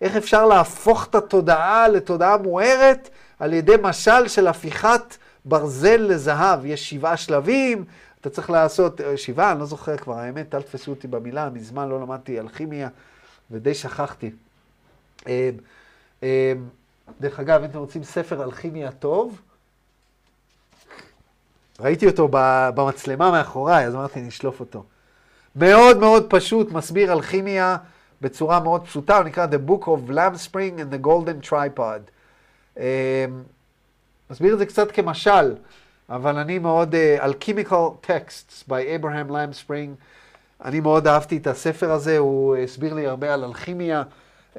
Speaker 1: איך אפשר להפוך את התודעה לתודעה מוארת על ידי משל של הפיכת ברזל לזהב. יש שבעה שלבים, אתה צריך לעשות, אה, שבעה, אני לא זוכר כבר, האמת, אל תפסו אותי במילה, מזמן לא למדתי אלכימיה ודי שכחתי. אה, אה, דרך אגב, אם אתם רוצים ספר אלכימיה טוב, ראיתי אותו במצלמה מאחוריי, אז אמרתי, נשלוף אותו. מאוד מאוד פשוט, מסביר אלכימיה בצורה מאוד פשוטה, הוא נקרא The Book of Lamb Spring and the Golden Tripod. מסביר את זה קצת כמשל, אבל אני מאוד, uh, Alchemical Texts by Abraham Lamb Spring, אני מאוד אהבתי את הספר הזה, הוא הסביר לי הרבה על אלכימיה, um,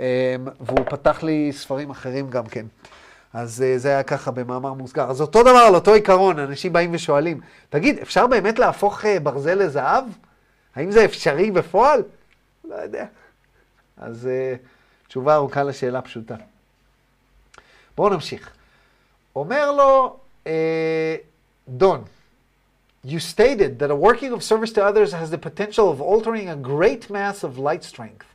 Speaker 1: והוא פתח לי ספרים אחרים גם כן. אז uh, זה היה ככה במאמר מוסגר. אז אותו דבר, על אותו עיקרון, אנשים באים ושואלים, תגיד, אפשר באמת להפוך uh, ברזל לזהב? האם זה אפשרי בפועל? לא יודע. אז uh, תשובה ארוכה לשאלה פשוטה. בואו נמשיך. אומר לו אה, דון, you stated that a working of service to others has the potential of altering a great mass of light strength.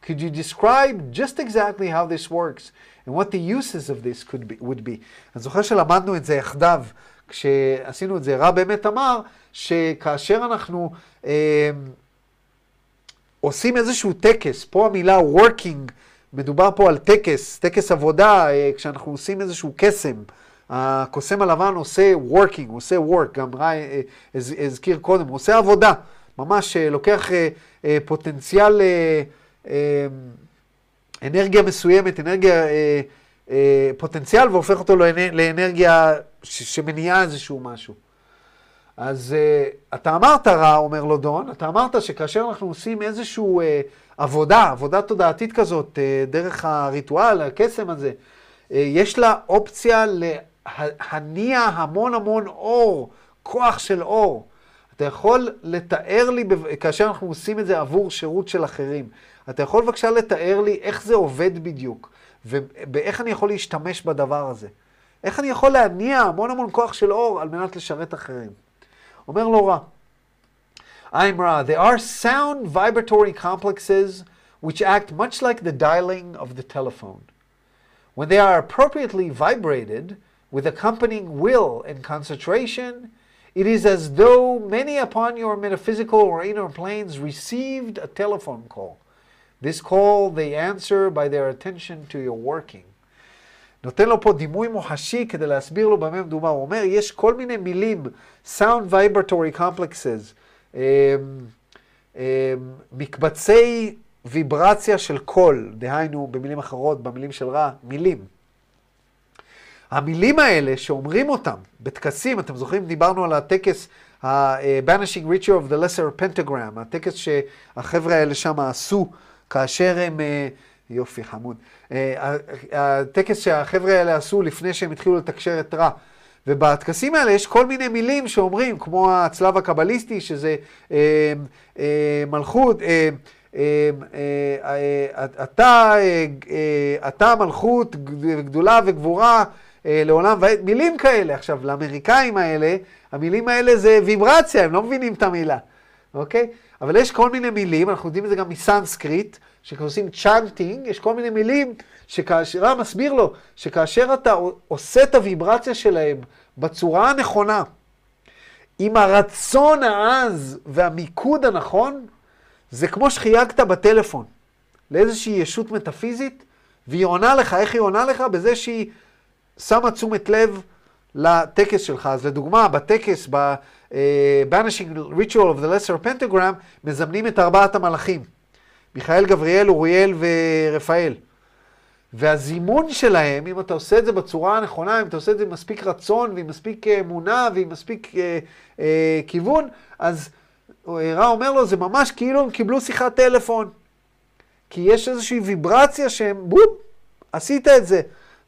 Speaker 1: Could you describe just exactly how this works and what the uses of this could be, would be? אני זוכר שלמדנו את זה יחדיו, כשעשינו את זה, רע באמת אמר שכאשר אנחנו אה, עושים איזשהו טקס, פה המילה working, מדובר פה על טקס, טקס עבודה, אה, כשאנחנו עושים איזשהו קסם. הקוסם הלבן עושה working, הוא עושה work, גם ראי אה, הזכיר קודם, הוא עושה עבודה, ממש אה, לוקח פוטנציאל, אנרגיה מסוימת, אנרגיה, פוטנציאל, והופך אותו לאנרגיה שמניעה איזשהו משהו. אז אתה אמרת רע, אומר לו דון, אתה אמרת שכאשר אנחנו עושים איזושהי עבודה, עבודה תודעתית כזאת, דרך הריטואל, הקסם הזה, יש לה אופציה להניע המון המון אור, כוח של אור. אתה יכול לתאר לי, כאשר אנחנו עושים את זה עבור שירות של אחרים, אתה יכול בבקשה לתאר לי איך זה עובד בדיוק, ואיך אני יכול להשתמש בדבר הזה. איך אני יכול להניע המון המון כוח של אור על מנת לשרת אחרים. אומר לו רע. I'm Ra. There are sound vibratory complexes which act much like the dialing of the telephone. When they are appropriately vibrated, with accompanying will and concentration, it is as though many upon your metaphysical or inner planes received a telephone call. This call they answer by their attention to your working. נותן לו פה דימוי מוחשי כדי להסביר לו במה מדובר. הוא אומר, יש כל מיני מילים, sound vibratory complexes, um, um, מקבצי ויברציה של קול, דהיינו, במילים אחרות, במילים של רע, מילים. המילים האלה שאומרים אותם בטקסים, אתם זוכרים, דיברנו על הטקס, ה-Banishing Ritual of the Lesser Pentagram, הטקס שהחבר'ה האלה שם עשו כאשר הם, uh, יופי, חמוד, uh, הטקס שהחבר'ה האלה עשו לפני שהם התחילו לתקשר את רע. ובטקסים האלה יש כל מיני מילים שאומרים, כמו הצלב הקבליסטי, שזה אה, אה, מלכות, אה, אה, אה, אתה, אה, אתה מלכות גדולה וגבורה לעולם ועד, מילים כאלה. עכשיו, לאמריקאים האלה, המילים האלה זה ויברציה, הם לא מבינים את המילה, אוקיי? אבל יש כל מיני מילים, אנחנו יודעים את זה גם מסנסקריט, שכשעושים צ'אנטינג, יש כל מיני מילים שכאשר, רב מסביר לו, שכאשר אתה עושה את הוויברציה שלהם בצורה הנכונה, עם הרצון העז והמיקוד הנכון, זה כמו שחייגת בטלפון לאיזושהי ישות מטאפיזית, והיא עונה לך, איך היא עונה לך? בזה שהיא שמה תשומת לב לטקס שלך. אז לדוגמה, בטקס, ב-Banishing Ritual of the Lesser Pentagram, מזמנים את ארבעת המלאכים. מיכאל, גבריאל, אוריאל ורפאל. והזימון שלהם, אם אתה עושה את זה בצורה הנכונה, אם אתה עושה את זה עם מספיק רצון ועם מספיק אמונה ועם מספיק אה, אה, כיוון, אז רע אומר לו, זה ממש כאילו הם קיבלו שיחת טלפון. כי יש איזושהי ויברציה שהם, בופ, עשית את זה.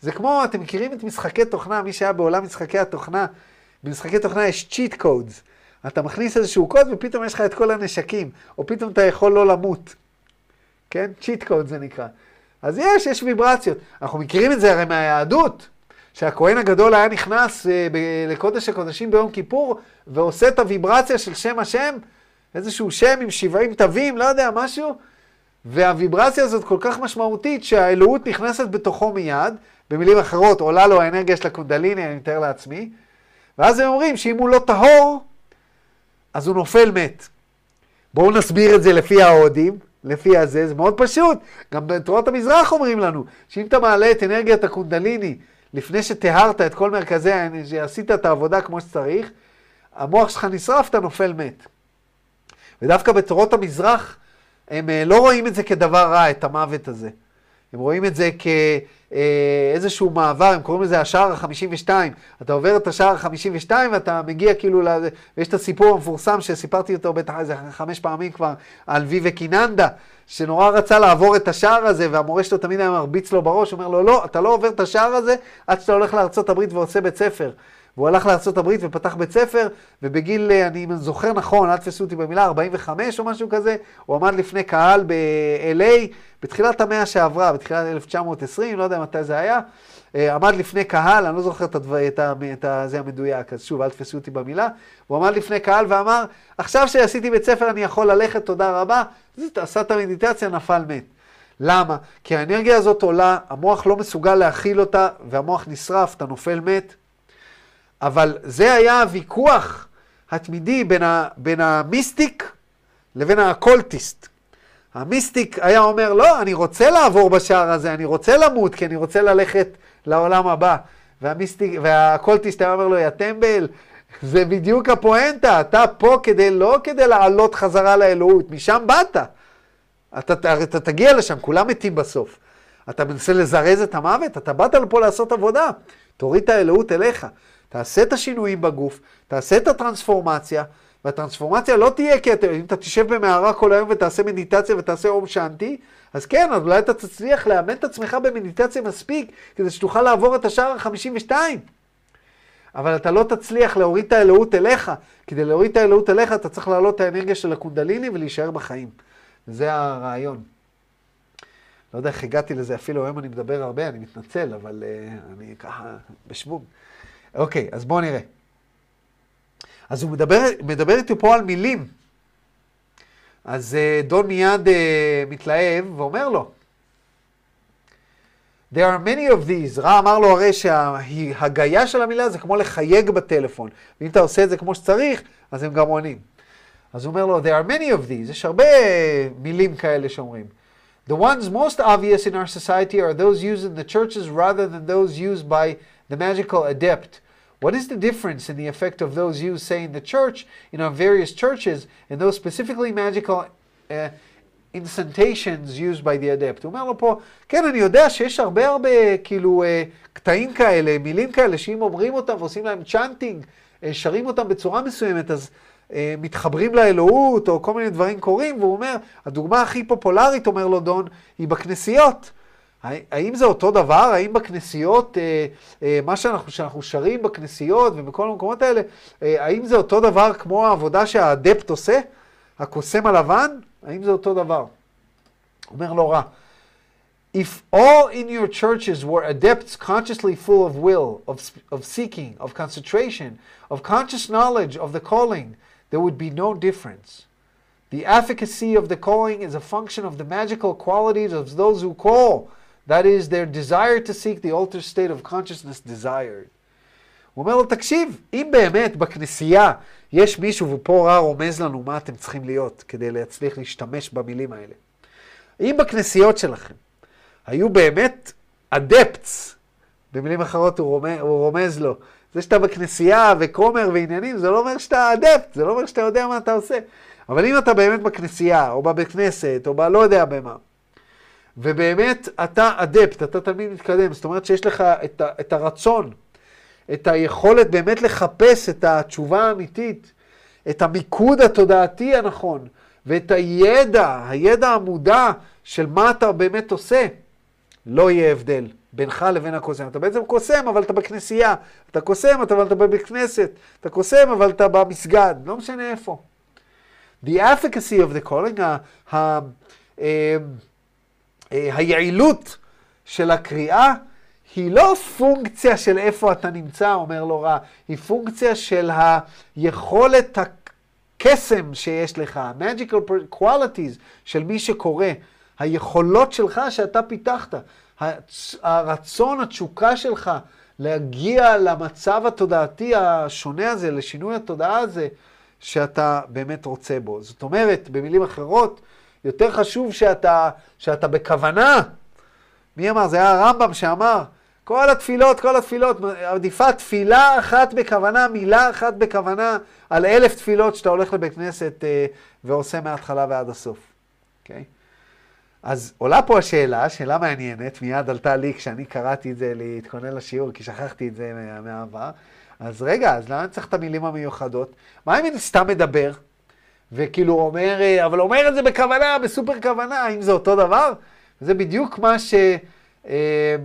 Speaker 1: זה כמו, אתם מכירים את משחקי תוכנה, מי שהיה בעולם משחקי התוכנה, במשחקי תוכנה יש צ'יט קודס. אתה מכניס איזשהו קוד ופתאום יש לך את כל הנשקים, או פתאום אתה יכול לא למות. כן? צ'יט קוד זה נקרא. אז יש, יש ויברציות. אנחנו מכירים את זה הרי מהיהדות, שהכהן הגדול היה נכנס אה, ב- לקודש הקודשים ביום כיפור, ועושה את הוויברציה של שם השם, איזשהו שם עם שבעים תווים, לא יודע, משהו, והוויברציה הזאת כל כך משמעותית, שהאלוהות נכנסת בתוכו מיד, במילים אחרות, עולה לו האנרגיה של הקונדליני, אני מתאר לעצמי, ואז הם אומרים שאם הוא לא טהור, אז הוא נופל מת. בואו נסביר את זה לפי ההודים, לפי הזה, זה מאוד פשוט. גם בתורת המזרח אומרים לנו, שאם אתה מעלה את אנרגיית הקונדליני לפני שטהרת את כל מרכזי, שעשית את העבודה כמו שצריך, המוח שלך נשרף, אתה נופל מת. ודווקא בתורות המזרח, הם אה, לא רואים את זה כדבר רע, את המוות הזה. הם רואים את זה כאיזשהו מעבר, הם קוראים לזה השער ה-52. אתה עובר את השער ה-52 ואתה מגיע כאילו, לזה, ויש את הסיפור המפורסם שסיפרתי אותו בטח איזה חמש פעמים כבר, על ויבה קיננדה, שנורא רצה לעבור את השער הזה, והמורה שלו תמיד היה מרביץ לו בראש, אומר לו, לא, אתה לא עובר את השער הזה עד שאתה הולך לארה"ב ועושה בית ספר. והוא הלך לארה"ב ופתח בית ספר, ובגיל, אני זוכר נכון, אל תפסו אותי במילה, 45 או משהו כזה, הוא עמד לפני קהל ב-LA, בתחילת המאה שעברה, בתחילת 1920, לא יודע מתי זה היה, עמד לפני קהל, אני לא זוכר את, הדבר, את, ה, את ה, זה המדויק, אז שוב, אל תפסו אותי במילה, הוא עמד לפני קהל ואמר, עכשיו שעשיתי בית ספר אני יכול ללכת, תודה רבה, עשה את המדיטציה, נפל מת. למה? כי האנרגיה הזאת עולה, המוח לא מסוגל להכיל אותה, והמוח נשרף, אתה נופל מת. אבל זה היה הוויכוח התמידי בין, ה, בין המיסטיק לבין האקולטיסט. המיסטיק היה אומר, לא, אני רוצה לעבור בשער הזה, אני רוצה למות, כי אני רוצה ללכת לעולם הבא. והמיסטיק, והאקולטיסט היה אומר לו, יא טמבל, זה בדיוק הפואנטה, אתה פה כדי, לא כדי לעלות חזרה לאלוהות, משם באת. אתה, אתה, אתה תגיע לשם, כולם מתים בסוף. אתה מנסה לזרז את המוות, אתה באת לפה לעשות עבודה, תוריד את האלוהות אליך. תעשה את השינויים בגוף, תעשה את הטרנספורמציה, והטרנספורמציה לא תהיה כי אתה, אם אתה תשב במערה כל היום ותעשה מדיטציה ותעשה אום שאנטי, אז כן, אז אולי אתה תצליח לאמן את עצמך במדיטציה מספיק, כדי שתוכל לעבור את השער ה-52. אבל אתה לא תצליח להוריד את האלוהות אליך. כדי להוריד את האלוהות אליך, אתה צריך להעלות את האנרגיה של הקונדליני ולהישאר בחיים. וזה הרעיון. לא יודע איך הגעתי לזה, אפילו היום אני מדבר הרבה, אני מתנצל, אבל uh, אני ככה בשוונג. אוקיי, אז בואו נראה. אז הוא מדבר, מדבר איתי פה על מילים. אז uh, דון מיד uh, מתלהב ואומר לו, There are many of these. רע אמר לו הרי שההגייה של המילה זה כמו לחייג בטלפון. ואם אתה עושה את זה כמו שצריך, אז הם גם עונים. אז הוא אומר לו, There are many of these. יש הרבה מילים כאלה שאומרים. The ones most obvious in our society are those used in the churches rather than those used by the magical adept. What is the difference in the effect of those used, say, in the church, in our various churches, and those specifically magical uh, incantations used by the adept? הוא אומר לו פה, כן, אני יודע שיש הרבה הרבה, כאילו, uh, קטעים כאלה, מילים כאלה, שאם אומרים אותם ועושים להם צ'אנטינג, uh, שרים אותם בצורה מסוימת, אז uh, מתחברים לאלוהות, או כל מיני דברים קורים, והוא אומר, הדוגמה הכי פופולרית, אומר לו דון, היא בכנסיות. האם זה אותו דבר? האם בכנסיות, אה, אה, מה שאנחנו, שאנחנו שרים בכנסיות ובכל המקומות האלה, אה, האם זה אותו דבר כמו העבודה שהאדפט עושה? הקוסם הלבן? האם זה אותו דבר? אומר לא רע. If all in your churches were adepts consciously full of will, of, of seeking, of concentration, of conscious knowledge of the calling, there would be no difference. The efficacy of the calling is a function of the magical qualities of those who call. That is their desire to seek the altered state of consciousness desired. הוא אומר לו, תקשיב, אם באמת בכנסייה יש מישהו, ופה רע רומז לנו מה אתם צריכים להיות כדי להצליח להשתמש במילים האלה. אם בכנסיות שלכם היו באמת אדפטס, במילים אחרות הוא רומז, הוא רומז לו, זה שאתה בכנסייה וכומר ועניינים, זה לא אומר שאתה אדפט, זה לא אומר שאתה יודע מה אתה עושה. אבל אם אתה באמת בכנסייה, או בבית כנסת, או בלא יודע במה, ובאמת אתה אדפט, אתה תלמיד מתקדם, זאת אומרת שיש לך את, ה, את הרצון, את היכולת באמת לחפש את התשובה האמיתית, את המיקוד התודעתי הנכון, ואת הידע, הידע המודע של מה אתה באמת עושה, לא יהיה הבדל בינך לבין הקוסם. אתה בעצם קוסם, אבל אתה בכנסייה. אתה קוסם, אבל אתה בבית כנסת. אתה קוסם, אבל אתה במסגד. לא משנה איפה. The efficacy of the calling, ה, ה, אה, היעילות של הקריאה, היא לא פונקציה של איפה אתה נמצא, אומר לו רע, היא פונקציה של היכולת הקסם שיש לך, magical qualities של מי שקורא, היכולות שלך שאתה פיתחת, הרצון, התשוקה שלך להגיע למצב התודעתי השונה הזה, לשינוי התודעה הזה, שאתה באמת רוצה בו. זאת אומרת, במילים אחרות, יותר חשוב שאתה, שאתה בכוונה. מי אמר? זה היה הרמב"ם שאמר, כל התפילות, כל התפילות, עדיפה תפילה אחת בכוונה, מילה אחת בכוונה, על אלף תפילות שאתה הולך לבית כנסת אה, ועושה מההתחלה ועד הסוף. Okay? אוקיי? אז עולה פה השאלה, שאלה מעניינת, מיד עלתה לי כשאני קראתי את זה להתכונן לשיעור, כי שכחתי את זה מהעבר. אז רגע, אז למה אני צריך את המילים המיוחדות? מה אם אני סתם מדבר, וכאילו אומר, אה, אבל אומר את זה בכוונה, בסופר כוונה, האם זה אותו דבר? זה בדיוק מה ש... אה,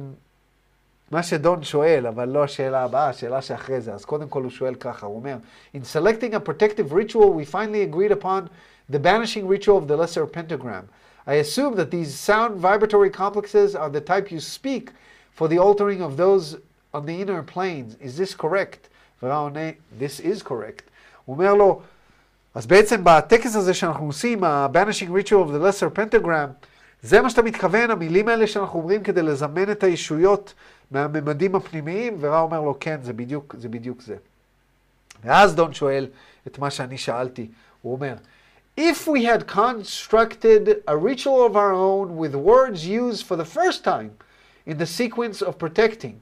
Speaker 1: מה שדון שואל, אבל לא השאלה הבאה, השאלה שאחרי זה. אז קודם כל הוא שואל ככה, הוא אומר, In selecting a protective ritual, we finally agreed upon the banishing ritual of the lesser pentagram. I assume that these sound vibratory complexes are the type you speak for the altering of those on the inner planes. Is this correct? ורע עונה, this is correct. הוא אומר לו, אז בעצם בטקס הזה שאנחנו עושים, ה-banishing ritual of the lesser pentagram, זה מה שאתה מתכוון, המילים האלה שאנחנו אומרים כדי לזמן את הישויות מהממדים הפנימיים, ורע אומר לו, כן, זה בדיוק זה. בדיוק זה. ואז דון שואל את מה שאני שאלתי, הוא אומר, If we had constructed a ritual of our own with words used for the first time in the sequence of protecting,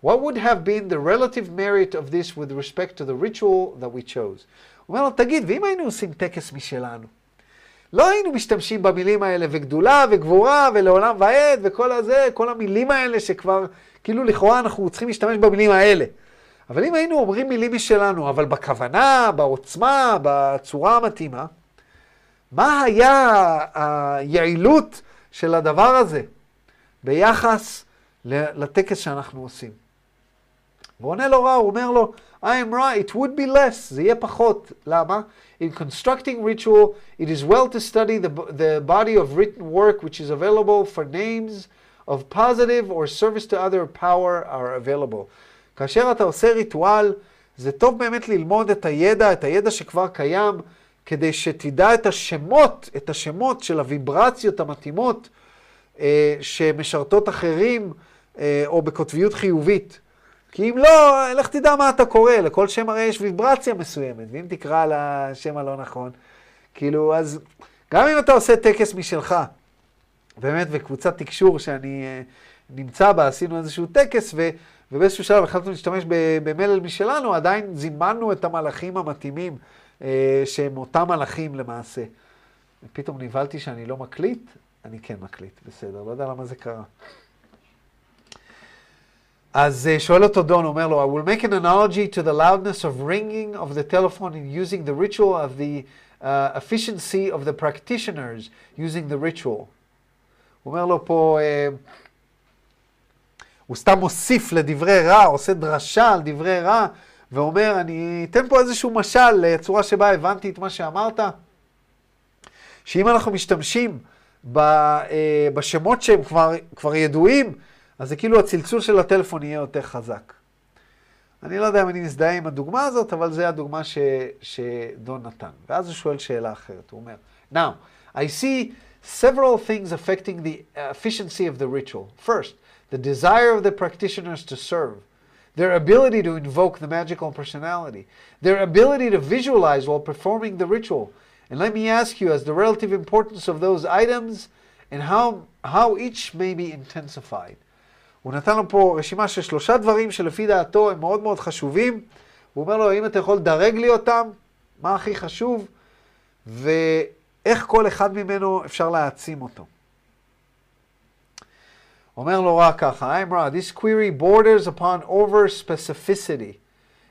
Speaker 1: what would have been the relative merit of this with respect to the ritual that we chose? הוא אומר לו, תגיד, ואם היינו עושים טקס משלנו? לא היינו משתמשים במילים האלה, וגדולה, וגבורה, ולעולם ועד, וכל הזה, כל המילים האלה שכבר, כאילו לכאורה אנחנו צריכים להשתמש במילים האלה. אבל אם היינו אומרים מילים משלנו, אבל בכוונה, בעוצמה, בצורה המתאימה, מה היה היעילות של הדבר הזה ביחס לטקס שאנחנו עושים? ועונה לו רע, הוא אומר לו, I am right, it would be less, זה יהיה פחות. למה? In constructing ritual, it is well to study the, the body of written work which is available for names of positive or service to other power are available. כאשר אתה עושה ריטואל, זה טוב באמת ללמוד את הידע, את הידע שכבר קיים, כדי שתדע את השמות, את השמות של הוויברציות המתאימות אה, שמשרתות אחרים, אה, או בקוטביות חיובית. כי אם לא, לך תדע מה אתה קורא, לכל שם הרי יש ויברציה מסוימת, ואם תקרא לשם הלא נכון, כאילו, אז גם אם אתה עושה טקס משלך, באמת, וקבוצת תקשור שאני uh, נמצא בה, עשינו איזשהו טקס, ו, ובאיזשהו שלב החלטנו להשתמש במלל משלנו, עדיין זימנו את המלאכים המתאימים, uh, שהם אותם מלאכים למעשה. פתאום נבהלתי שאני לא מקליט, אני כן מקליט, בסדר, לא יודע למה זה קרה. אז שואל אותו דון, אומר לו, I will make an analogy to the loudness of ringing of the telephone in using the ritual of the uh, efficiency of the practitioners using the ritual. הוא אומר לו פה, uh, הוא סתם מוסיף לדברי רע, עושה דרשה על דברי רע, ואומר, אני אתן פה איזשהו משל לצורה שבה הבנתי את מה שאמרת, שאם אנחנו משתמשים בשמות שהם כבר, כבר ידועים, אז זה כאילו הצלצול של הטלפון יהיה יותר חזק. אני לא יודע אם אני מזדהה עם הדוגמה הזאת, אבל זו הדוגמה ש, שדון נתן. ואז הוא שואל שאלה אחרת, הוא אומר, Now, I see several things affecting the efficiency of the ritual. First, the desire of the practitioners to serve, their ability to invoke the magical personality, their ability to visualize while performing the ritual. And let me ask you, as the relative importance of those items and how, how each may be intensified. הוא נתן לו פה רשימה של שלושה דברים שלפי דעתו הם מאוד מאוד חשובים. הוא אומר לו, האם אתה יכול לדרג לי אותם? מה הכי חשוב? ואיך כל אחד ממנו אפשר להעצים אותו. אומר לו רק ככה, I'm right, this query borders upon over specificity.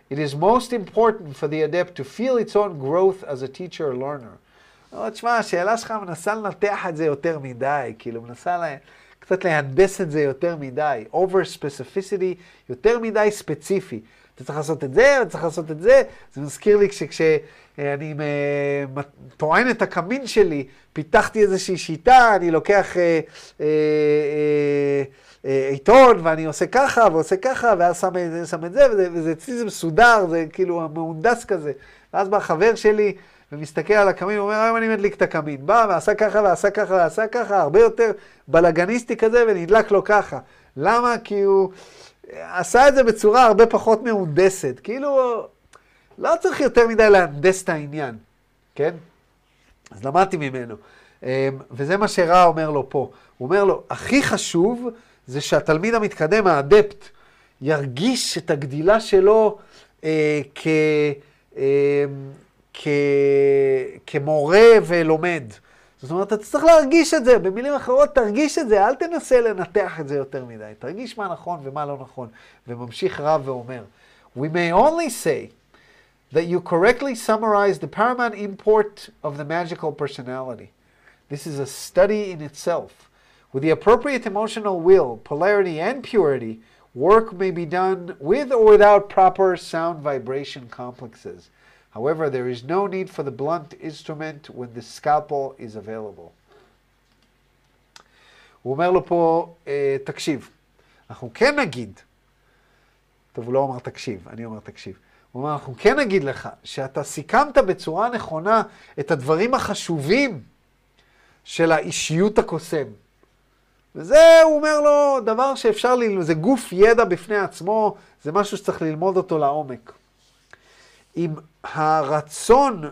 Speaker 1: It is most important for the adept to feel its own growth as a teacher or learner. תשמע, השאלה שלך מנסה לנתח את זה יותר מדי, כאילו מנסה לה... קצת להנדס את זה יותר מדי. over specificity, יותר מדי ספציפי. אתה צריך לעשות את זה, אתה צריך לעשות את זה. זה מזכיר לי כשאני אה, טוען את הקמין שלי, פיתחתי איזושהי שיטה, אני לוקח אה, אה, אה, עיתון ואני עושה ככה ועושה ככה, ואז שם, שם את זה, וזה, וזה אצלי זה מסודר, זה כאילו מהונדס כזה. ואז בא חבר שלי ומסתכל על הקמין, אומר, היום אני מדליק את הקמין. בא ועשה ככה ועשה ככה ועשה ככה, הרבה יותר בלאגניסטי כזה, ונדלק לו ככה. למה? כי הוא עשה את זה בצורה הרבה פחות מהונדסת. כאילו, לא צריך יותר מדי להנדס את העניין, כן? אז למדתי ממנו. אמ, וזה מה שרע אומר לו פה. הוא אומר לו, הכי חשוב זה שהתלמיד המתקדם, האדפט, ירגיש את הגדילה שלו אה, כ, אה, כ, כמורה ולומד. זאת אומרת, אתה צריך להרגיש את זה. במילים אחרות, תרגיש את זה, אל תנסה לנתח את זה יותר מדי. תרגיש מה נכון ומה לא נכון. וממשיך רב ואומר, We may only say that you correctly summarize the paramount import of the magical personality. This is a study in itself. With the appropriate emotional will, polarity, and purity, work may be done with or without proper sound vibration complexes. However, there is no need for the blunt instrument when the scalpel is available. הוא אומר לו פה, תקשיב, אנחנו כן נגיד, טוב, הוא לא אמר תקשיב, אני אומר תקשיב. הוא אומר, אנחנו כן נגיד לך שאתה סיכמת בצורה נכונה את הדברים החשובים של האישיות הקוסם. וזה, הוא אומר לו, דבר שאפשר ללמוד, זה גוף ידע בפני עצמו, זה משהו שצריך ללמוד אותו לעומק. עם הרצון,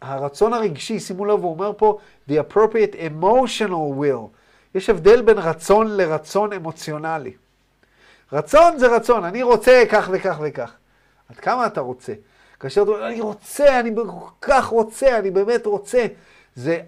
Speaker 1: הרצון הרגשי, שימו לב, הוא אומר פה, the appropriate emotional will. יש הבדל בין רצון לרצון אמוציונלי. רצון זה רצון, אני רוצה כך וכך וכך. עד כמה אתה רוצה? כאשר אתה אומר, אני רוצה, אני כל כך רוצה, אני באמת רוצה. זה,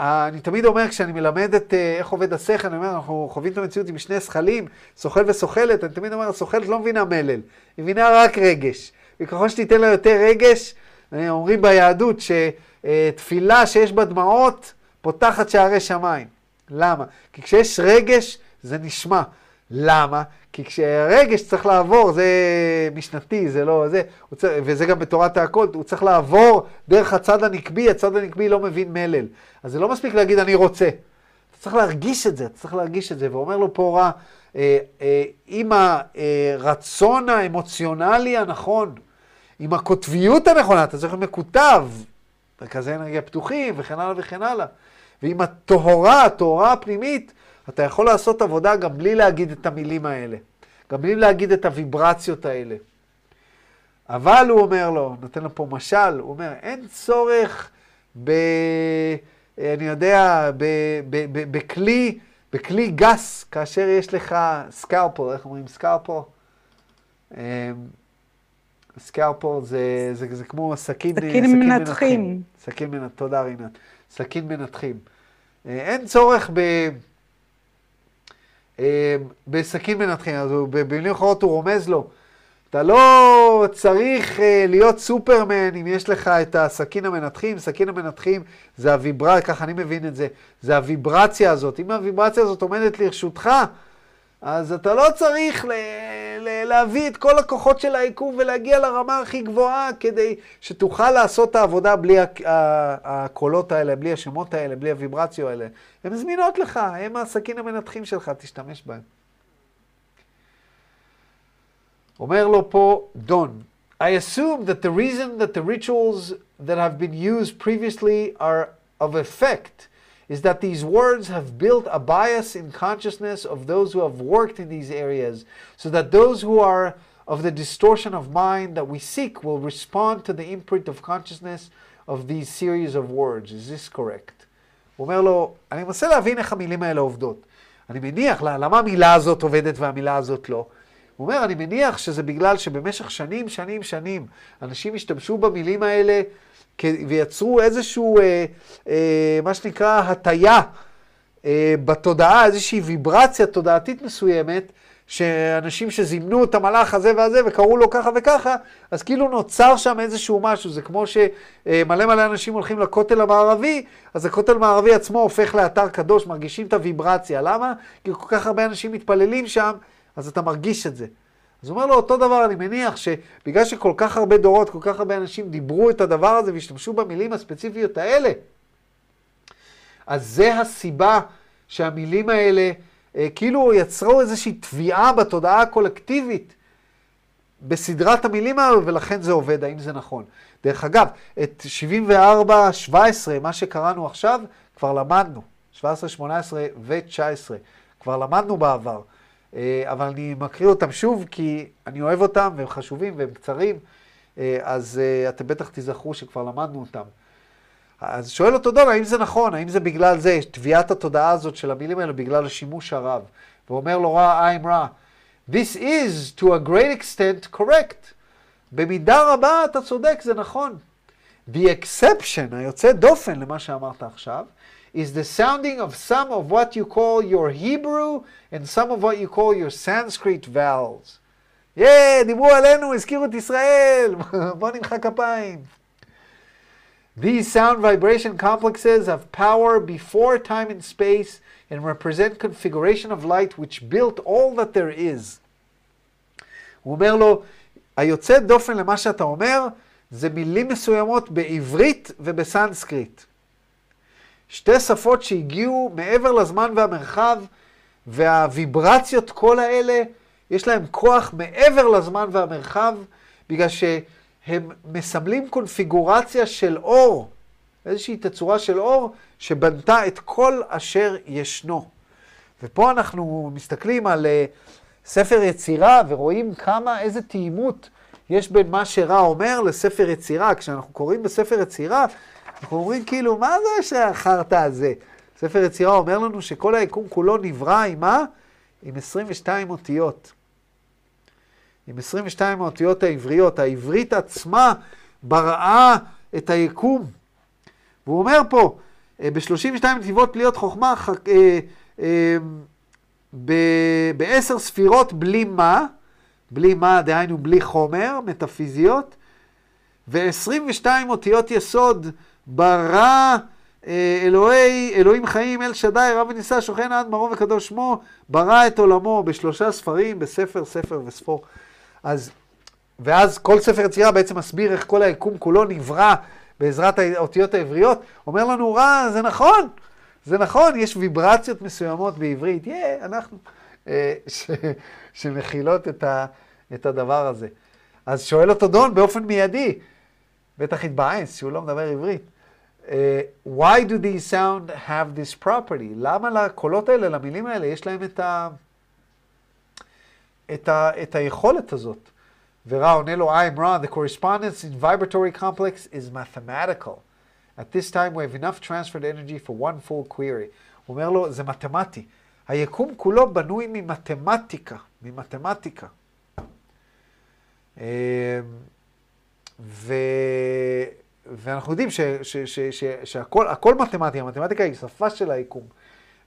Speaker 1: אני תמיד אומר, כשאני מלמד את אה, איך עובד השכל, אני אומר, אנחנו חווים את המציאות עם שני זכלים, שוכל וסוכלת, אני תמיד אומר, השוכלת לא מבינה מלל, היא מבינה רק רגש. וככל שתיתן לה יותר רגש, אומרים ביהדות שתפילה שיש בה דמעות, פותחת שערי שמיים. למה? כי כשיש רגש, זה נשמע. למה? כי כשהרגש צריך לעבור, זה משנתי, זה לא זה, צריך, וזה גם בתורת הכל, הוא צריך לעבור דרך הצד הנקבי, הצד הנקבי לא מבין מלל. אז זה לא מספיק להגיד אני רוצה. אתה צריך להרגיש את זה, אתה צריך להרגיש את זה. ואומר לו פה רע, אה, אה, עם הרצון האמוציונלי הנכון, עם הקוטביות הנכונה, אתה צריך להיות מקוטב, מרכזי אנרגיה פתוחים וכן הלאה וכן הלאה. ועם הטהורה, הטהורה הפנימית, אתה יכול לעשות עבודה גם בלי להגיד את המילים האלה, גם בלי להגיד את הוויברציות האלה. אבל הוא אומר לו, נותן לו פה משל, הוא אומר, אין צורך ב... אני יודע, ב, ב, ב, בכלי, בכלי גס, כאשר יש לך scalpel, איך אומרים scalpel? אמ, scalpel זה, זה, זה כמו סכין,
Speaker 2: סכין מנתחים.
Speaker 1: סכין מנתחים, תודה רינת. סכין מנתחים. אה, אין צורך ב... אה, בסכין מנתחים, אז במילים אחרות הוא רומז לו, אתה לא צריך אה, להיות סופרמן אם יש לך את הסכין המנתחים, סכין המנתחים זה הוויברציה, ככה אני מבין את זה, זה הוויברציה הזאת. אם הוויברציה הזאת עומדת לרשותך, אז אתה לא צריך ל- להביא את כל הכוחות של היקום ולהגיע לרמה הכי גבוהה כדי שתוכל לעשות את העבודה בלי הקולות האלה, בלי השמות האלה, בלי הוויברציות האלה. הן זמינות לך, הם הסכין המנתחים שלך, תשתמש בהם. אומר לו פה דון, I assume that the reason that the rituals that have been used previously are of effect is that these words have built a bias in consciousness of those who have worked in these areas, so that those who are of the distortion of mind that we seek will respond to the imprint of consciousness of these series of words. Is this correct? הוא אומר לו, אני מנסה להבין איך המילים האלה עובדות. אני מניח, למה המילה הזאת עובדת והמילה הזאת לא? הוא אומר, אני מניח שזה בגלל שבמשך שנים, שנים, שנים, אנשים השתמשו במילים האלה ויצרו איזשהו, אה, אה, מה שנקרא, הטיה אה, בתודעה, איזושהי ויברציה תודעתית מסוימת, שאנשים שזימנו את המלאך הזה והזה וקראו לו ככה וככה, אז כאילו נוצר שם איזשהו משהו, זה כמו שמלא מלא אנשים הולכים לכותל המערבי, אז הכותל המערבי עצמו הופך לאתר קדוש, מרגישים את הוויברציה. למה? כי כל כך הרבה אנשים מתפללים שם, אז אתה מרגיש את זה. אז הוא אומר לו אותו דבר, אני מניח שבגלל שכל כך הרבה דורות, כל כך הרבה אנשים דיברו את הדבר הזה והשתמשו במילים הספציפיות האלה, אז זה הסיבה שהמילים האלה אה, כאילו יצרו איזושהי תביעה בתודעה הקולקטיבית בסדרת המילים האלו, ולכן זה עובד, האם זה נכון. דרך אגב, את 74-17, מה שקראנו עכשיו, כבר למדנו, 17, 18 ו-19, כבר למדנו בעבר. אה, אבל אני מקריא אותם שוב, כי אני אוהב אותם, והם חשובים והם קצרים, אה, אז אתם בטח תיזכרו שכבר למדנו אותם. אז שואל אותו דון, האם זה נכון? האם זה בגלל זה, תביעת התודעה הזאת של המילים האלה, בגלל השימוש הרב? ואומר לו רע, I'm רע. This is to a great extent correct. במידה רבה אתה צודק, זה נכון. The exception, היוצא דופן למה שאמרת עכשיו, is the sounding of some of what you call your Hebrew and some of what you call your Sanskrit vowels. yeah, דיברו עלינו, הזכירו את ישראל, בוא נמחא כפיים. These sound vibration complexes have power before time and space and represent configuration of light which built all that there is. הוא אומר לו, היוצא דופן למה שאתה אומר, זה מילים מסוימות בעברית ובסנסקריט. שתי שפות שהגיעו מעבר לזמן והמרחב, והוויברציות כל האלה, יש להם כוח מעבר לזמן והמרחב, בגלל ש... הם מסמלים קונפיגורציה של אור, איזושהי תצורה של אור שבנתה את כל אשר ישנו. ופה אנחנו מסתכלים על uh, ספר יצירה ורואים כמה, איזה תאימות יש בין מה שרע אומר לספר יצירה. כשאנחנו קוראים בספר יצירה, אנחנו אומרים כאילו, מה זה שהחרטא הזה? ספר יצירה אומר לנו שכל היקום כולו נברא עם מה? עם 22 אותיות. עם 22 האותיות העבריות. העברית עצמה בראה את היקום. והוא אומר פה, אה, ב-32 נתיבות פליות חוכמה, אה, אה, בעשר ספירות בלי מה, בלי מה, דהיינו בלי חומר, מטאפיזיות, ו-22 אותיות יסוד ברא אלוהי, אלוהים חיים, אל שדי, רב ונישא, שוכן עד מרום וקדוש שמו, ברא את עולמו בשלושה ספרים, בספר, ספר וספור. אז, ואז כל ספר יצירה בעצם מסביר איך כל היקום כולו נברא בעזרת האותיות העבריות. אומר לנו, רע, זה נכון, זה נכון, יש ויברציות מסוימות בעברית, יא, yeah, אנחנו, אה, ש, שמכילות את, ה, את הדבר הזה. אז שואל אותו דון באופן מיידי, בטח התבאס שהוא לא מדבר עברית. Uh, why do these sound have this property? למה לקולות האלה, למילים האלה, יש להם את ה... את, ה, את היכולת הזאת. ורע עונה לו, I'm wrong, the correspondence in vibratory complex is mathematical. At this time we have enough transferred energy for one full query. הוא אומר לו, זה מתמטי. היקום כולו בנוי ממתמטיקה, ממתמטיקה. אמ, ו... ואנחנו יודעים ש... ש... ש... ש... שהכל מתמטי, המתמטיקה היא שפה של היקום.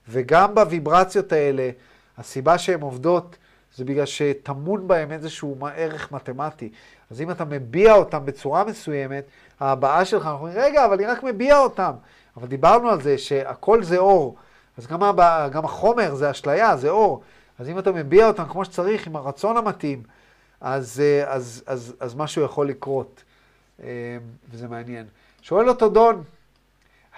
Speaker 1: וגם בוויברציות האלה, הסיבה שהן עובדות זה בגלל שטמון בהם איזשהו ערך מתמטי. אז אם אתה מביע אותם בצורה מסוימת, ההבעה שלך, אנחנו אומרים, רגע, אבל אני רק מביע אותם. אבל דיברנו על זה שהכל זה אור, אז גם, הבא, גם החומר זה אשליה, זה אור. אז אם אתה מביע אותם כמו שצריך, עם הרצון המתאים, אז, אה, אז, אז, אז משהו יכול לקרות, וזה מעניין. שואל אותו דון,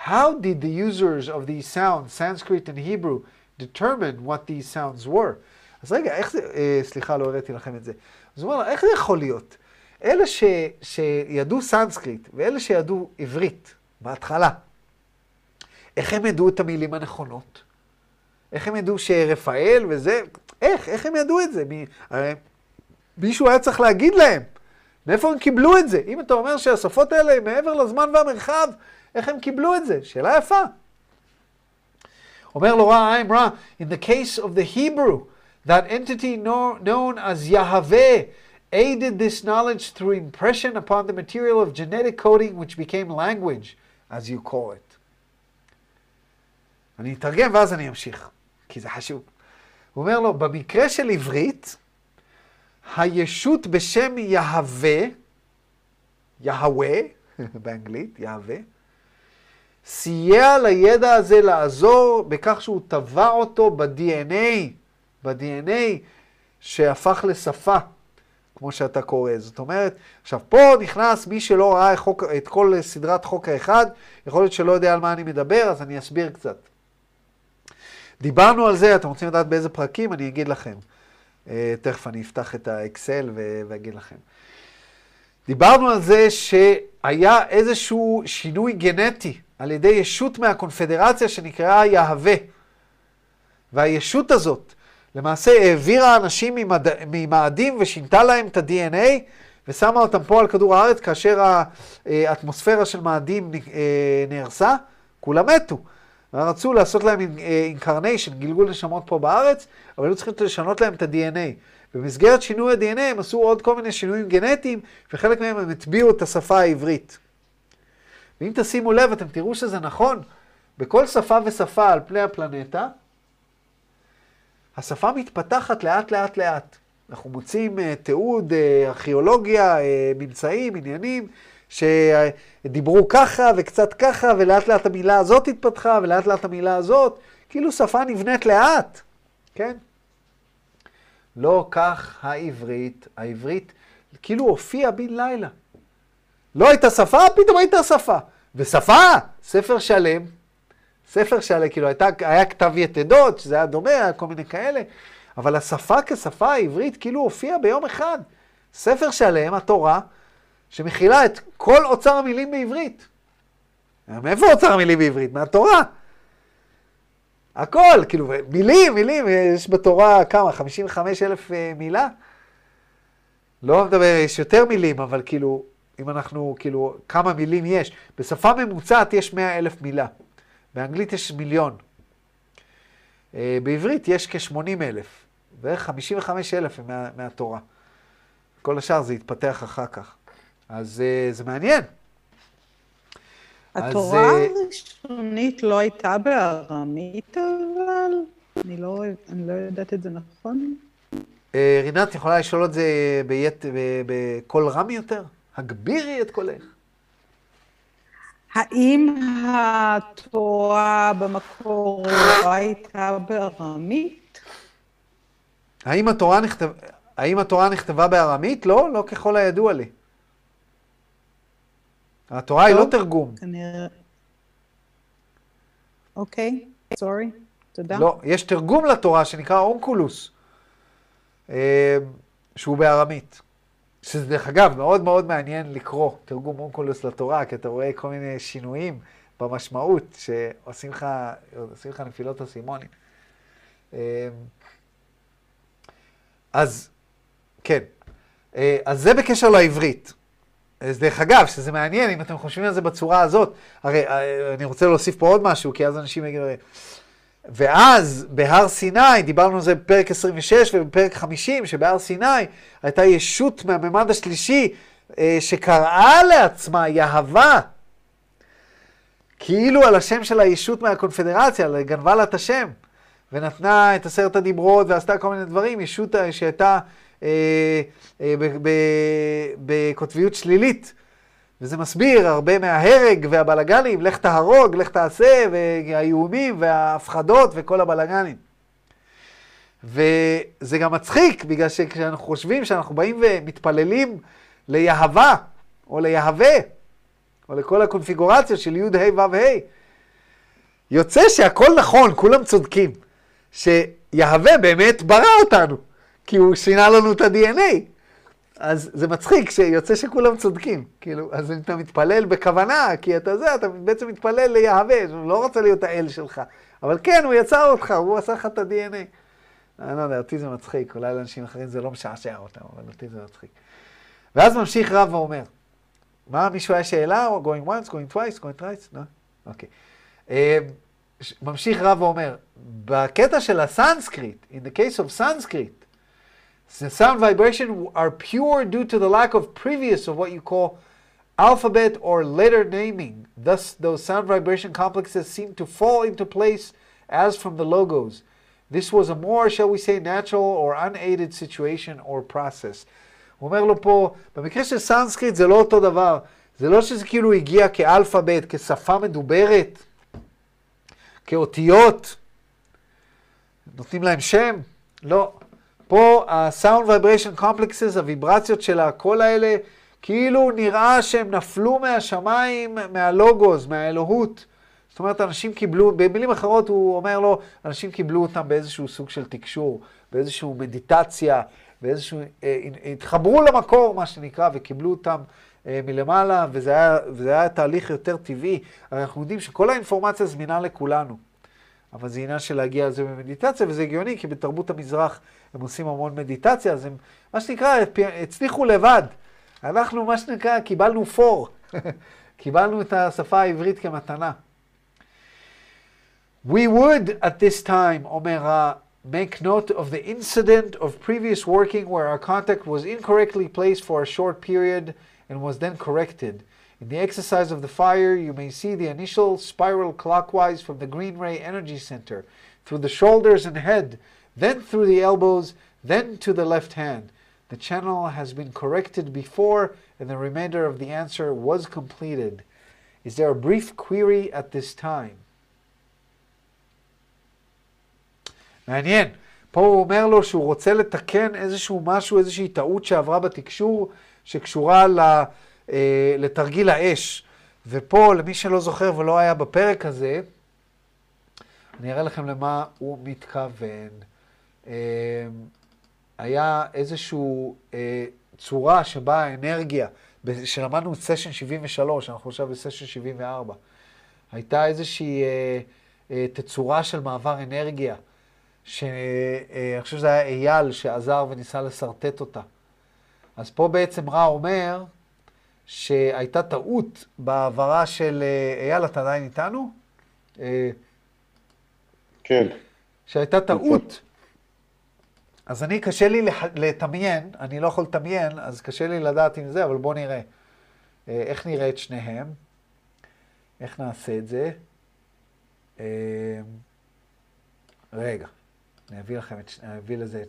Speaker 1: How did the users of these sounds, Sanskrit and Hebrew, determine what these sounds were? אז רגע, איך זה, אה, סליחה, לא הראיתי לכם את זה. אז הוא אומר לה, איך זה יכול להיות? אלה ש, שידעו סנסקריט ואלה שידעו עברית בהתחלה, איך הם ידעו את המילים הנכונות? איך הם ידעו שרפאל וזה, איך? איך הם ידעו את זה? מי, הרי מישהו היה צריך להגיד להם. מאיפה הם קיבלו את זה? אם אתה אומר שהשפות האלה הן מעבר לזמן והמרחב, איך הם קיבלו את זה? שאלה יפה. אומר לו רע, I'm רע, in the case of the Hebrew, That entity know, known as Yahweh aided this knowledge through impression upon the material of genetic coding which became language, as you call it. אני אתרגם ואז אני אמשיך, כי זה חשוב. הוא אומר לו, במקרה של עברית, הישות בשם יהווה, יהווה, (laughs) באנגלית, יהווה, סייע לידע הזה לעזור בכך שהוא טבע אותו ב-DNA, ב-DNA שהפך לשפה, כמו שאתה קורא. זאת אומרת, עכשיו פה נכנס מי שלא ראה חוק, את כל סדרת חוק האחד, יכול להיות שלא יודע על מה אני מדבר, אז אני אסביר קצת. דיברנו על זה, אתם רוצים לדעת באיזה פרקים? אני אגיד לכם. Uh, תכף אני אפתח את האקסל ואגיד לכם. דיברנו על זה שהיה איזשהו שינוי גנטי על ידי ישות מהקונפדרציה שנקראה יהווה. והישות הזאת למעשה העבירה אנשים ממד... ממאדים ושינתה להם את ה-DNA ושמה אותם פה על כדור הארץ כאשר האטמוספירה של מאדים אה, נהרסה, כולם מתו. רצו לעשות להם incarnation, גלגול נשמות פה בארץ, אבל היו צריכים לשנות להם את ה-DNA. במסגרת שינוי ה-DNA הם עשו עוד כל מיני שינויים גנטיים, וחלק מהם הם הטביעו את השפה העברית. ואם תשימו לב, אתם תראו שזה נכון, בכל שפה ושפה על פני הפלנטה, השפה מתפתחת לאט לאט לאט. אנחנו מוצאים אה, תיעוד, אה, ארכיאולוגיה, אה, ממצאים, עניינים, שדיברו ככה וקצת ככה, ולאט לאט המילה הזאת התפתחה, ולאט לאט המילה הזאת, כאילו שפה נבנית לאט, כן? לא כך העברית, העברית כאילו הופיעה בן לילה. לא הייתה שפה, פתאום הייתה שפה. ושפה, ספר שלם, ספר שלם, כאילו הייתה, היה כתב יתדות, שזה היה דומה, היה כל מיני כאלה, אבל השפה כשפה העברית כאילו הופיעה ביום אחד. ספר שלם, התורה, שמכילה את כל אוצר המילים בעברית. מאיפה אוצר המילים בעברית? מהתורה. הכל, כאילו, מילים, מילים, יש בתורה כמה? 55 אלף אה, מילה? לא מדבר, יש יותר מילים, אבל כאילו, אם אנחנו, כאילו, כמה מילים יש? בשפה ממוצעת יש 100 אלף מילה. באנגלית יש מיליון. אה, בעברית יש כ-80 אלף, בערך 55 אלף מה, מהתורה. כל השאר זה יתפתח אחר כך. אז אה, זה מעניין.
Speaker 2: התורה אז, הראשונית לא הייתה בארמית, אבל אני לא, אני לא יודעת את זה נכון.
Speaker 1: רינת, את יכולה לשאול את זה בקול רם יותר? הגבירי את קולך.
Speaker 2: האם התורה במקור לא הייתה בארמית?
Speaker 1: האם התורה, נכתב... האם התורה נכתבה בארמית? לא, לא ככל הידוע לי. התורה היא לא תרגום.
Speaker 2: כנראה... אוקיי, סורי, תודה.
Speaker 1: לא, יש תרגום לתורה שנקרא אונקולוס, אה, שהוא בארמית. שזה דרך אגב מאוד מאוד מעניין לקרוא תרגום אונקולוס לתורה, כי אתה רואה כל מיני שינויים במשמעות שעושים לך, לך נפילות אסימונים. אמ, אז, כן. אה, אז זה בקשר לעברית. אז דרך אגב, שזה מעניין, אם אתם חושבים על זה בצורה הזאת, הרי אה, אני רוצה להוסיף פה עוד משהו, כי אז אנשים יגידו, ואז בהר סיני, דיברנו על זה בפרק 26 ובפרק 50, שבהר סיני הייתה ישות מהממד השלישי אה, שקראה לעצמה יהבה, כאילו על השם של הישות מהקונפדרציה, גנבה לה את השם, ונתנה את עשרת הדיברות ועשתה כל מיני דברים, ישות שהייתה אה, אה, בקוטביות שלילית. וזה מסביר הרבה מההרג והבלגנים, לך תהרוג, לך תעשה, והאיומים וההפחדות וכל הבלגנים. וזה גם מצחיק, בגלל שכשאנחנו חושבים שאנחנו באים ומתפללים ליהבה, או ליהווה, או לכל הקונפיגורציה של י' ה' ו' ה', יוצא שהכל נכון, כולם צודקים, שיהווה באמת ברא אותנו, כי הוא שינה לנו את ה-DNA. אז זה מצחיק שיוצא שכולם צודקים. כאילו, אז אתה מתפלל בכוונה, כי אתה זה, אתה בעצם מתפלל ליהווה, הוא לא רוצה להיות האל שלך. אבל כן, הוא יצר אותך, הוא עשה לך את ה-DNA. אני לא יודע, אותי זה מצחיק, אולי לאנשים אחרים זה לא משעשע אותם, אבל אותי זה מצחיק. ואז ממשיך רב ואומר, מה, מישהו היה שאלה? going once, going twice, going twice? לא? אוקיי. Okay. Uh, ממשיך רב ואומר, בקטע של הסנסקריט, in the case of Sanskrit, The sound vibration are pure due to the lack of previous of what you call alphabet or letter naming. Thus, those sound vibration complexes seem to fall into place as from the logos. This was a more, shall we say, natural or unaided situation or process. הוא אומר לו פה, במקרה של סנסקריט זה לא אותו דבר. זה לא שזה כאילו הגיע כאלפאבית, כשפה מדוברת, כאותיות, נותנים להם שם. לא. פה ה-sound vibration complexes, הוויברציות של הקול האלה, כאילו נראה שהם נפלו מהשמיים, מהלוגוס, מהאלוהות. זאת אומרת, אנשים קיבלו, במילים אחרות הוא אומר לו, אנשים קיבלו אותם באיזשהו סוג של תקשור, באיזושהי מדיטציה, באיזשהו, אה, התחברו למקור, מה שנקרא, וקיבלו אותם אה, מלמעלה, וזה היה, וזה היה תהליך יותר טבעי. אנחנו יודעים שכל האינפורמציה זמינה לכולנו. אבל זה עניין של להגיע לזה במדיטציה, וזה הגיוני, כי בתרבות המזרח הם עושים המון מדיטציה, אז הם, מה שנקרא, הצליחו לבד. אנחנו, מה שנקרא, קיבלנו פור. (laughs) קיבלנו את השפה העברית כמתנה. We would at this time, אומר, make note of the incident of previous working where our contact was incorrectly placed for a short period and was then corrected. In the exercise of the fire, you may see the initial spiral clockwise from the green ray energy center, through the shoulders and head, then through the elbows, then to the left hand. The channel has been corrected before, and the remainder of the answer was completed. Is there a brief query at this time? מעניין. פה הוא אומר לו שהוא רוצה לתקן איזשהו משהו, איזושהי טעות שעברה בתקשור, שקשורה אה, לתרגיל האש. ופה, למי שלא זוכר ולא היה בפרק הזה, אני אראה לכם למה הוא מתכוון. אה, היה איזושהי אה, צורה שבה האנרגיה, שלמדנו את סשן 73, אנחנו עכשיו בסשן 74, הייתה איזושהי תצורה של מעבר אנרגיה, שאני חושב שזה היה אייל שעזר וניסה לשרטט אותה. אז פה בעצם רע אומר, שהייתה טעות בהעברה של... אה, אייל, אתה עדיין איתנו?
Speaker 3: אה, כן.
Speaker 1: שהייתה טעות. אז אני, קשה לי לדמיין, אני לא יכול לדמיין, אז קשה לי לדעת אם זה, אבל בואו נראה. אה, איך נראה את שניהם? איך נעשה את זה? רגע, אני אביא לכם את, אביא לזה,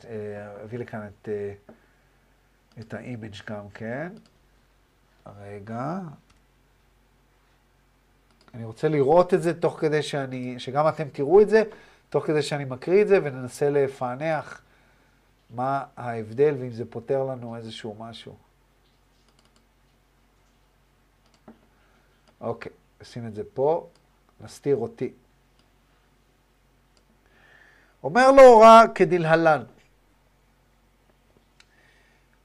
Speaker 1: אביא לכאן את, את האימג' גם כן. רגע. אני רוצה לראות את זה תוך כדי שאני, שגם אתם תראו את זה, תוך כדי שאני מקריא את זה, וננסה לפענח מה ההבדל ואם זה פותר לנו איזשהו משהו. אוקיי, נשים את זה פה, נסתיר אותי. אומר לו הוראה כדלהלן.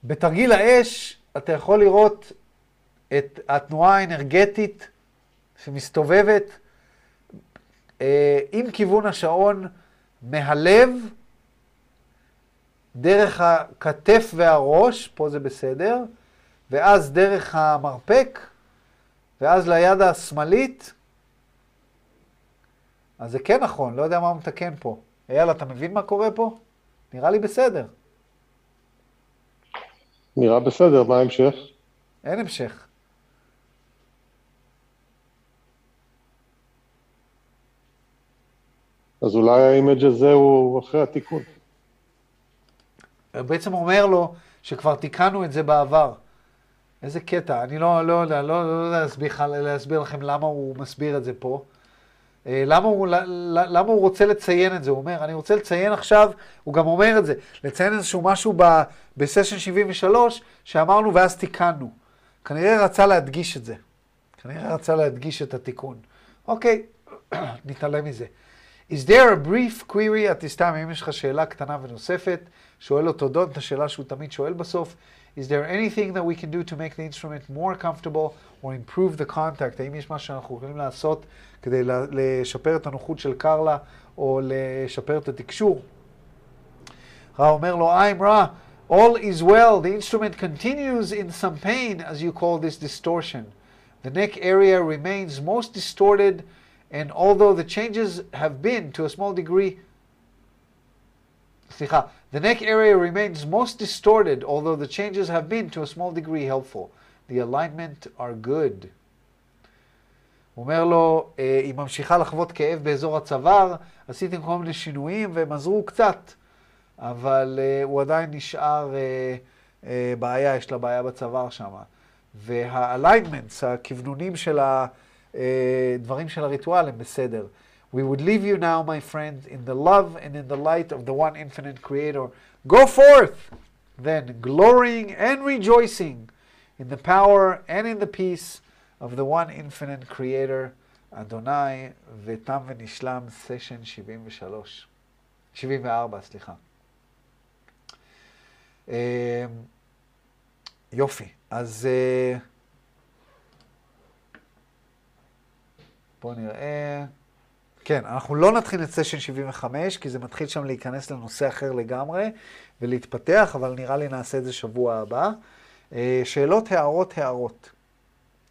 Speaker 1: בתרגיל האש אתה יכול לראות את התנועה האנרגטית שמסתובבת אה, עם כיוון השעון מהלב, דרך הכתף והראש, פה זה בסדר, ואז דרך המרפק, ואז ליד השמאלית. אז זה כן נכון, לא יודע מה הוא מתקן פה. אייל, אתה מבין מה קורה פה? נראה לי בסדר.
Speaker 3: נראה בסדר, מה ההמשך?
Speaker 1: אין המשך.
Speaker 3: אז אולי האימג' הזה הוא אחרי התיקון.
Speaker 1: הוא בעצם אומר לו שכבר תיקנו את זה בעבר. איזה קטע, אני לא, לא, לא, לא, לא להסביר, להסביר לכם למה הוא מסביר את זה פה. אה, למה הוא, למה הוא רוצה לציין את זה? הוא אומר, אני רוצה לציין עכשיו, הוא גם אומר את זה, לציין איזשהו משהו בסשן 73 שאמרנו ואז תיקנו. כנראה רצה להדגיש את זה. כנראה רצה להדגיש את התיקון. אוקיי, (clears throat) נתעלם מזה. Is there a brief query at this time? אם יש לך שאלה קטנה ונוספת, שואל אותו דון את השאלה שהוא תמיד שואל בסוף. Is there anything that we can do to make the instrument more comfortable or improve the contact? האם יש משהו שאנחנו יכולים לעשות כדי לשפר את הנוחות של קרלה או לשפר את התקשור? רע אומר לו, I'm רע. All is well. The instrument continues in some pain, as you call this distortion. The neck area remains most distorted and although the changes have been to a small degree, the neck area remains most distorted, although the changes have been to a small degree helpful. The alignment are good. הוא אומר לו, אה, היא ממשיכה לחוות כאב באזור הצוואר, עשיתם כל מיני שינויים והם עזרו קצת, אבל אה, הוא עדיין נשאר אה, בעיה, יש לה בעיה בצוואר שם. והאליינמנטס, הכוונונים של הדברים של הריטואל הם בסדר. We would leave you now, my friends, in the love and in the light of the one infinite creator. Go forth, then, glorying and rejoicing in the power and in the peace of the one infinite creator, אדוני, ותם ונשלם, סשן 73. 74, סליחה. יופי, אז בואו נראה. כן, אנחנו לא נתחיל את סשן 75, כי זה מתחיל שם להיכנס לנושא אחר לגמרי ולהתפתח, אבל נראה לי נעשה את זה שבוע הבא. שאלות, הערות, הערות.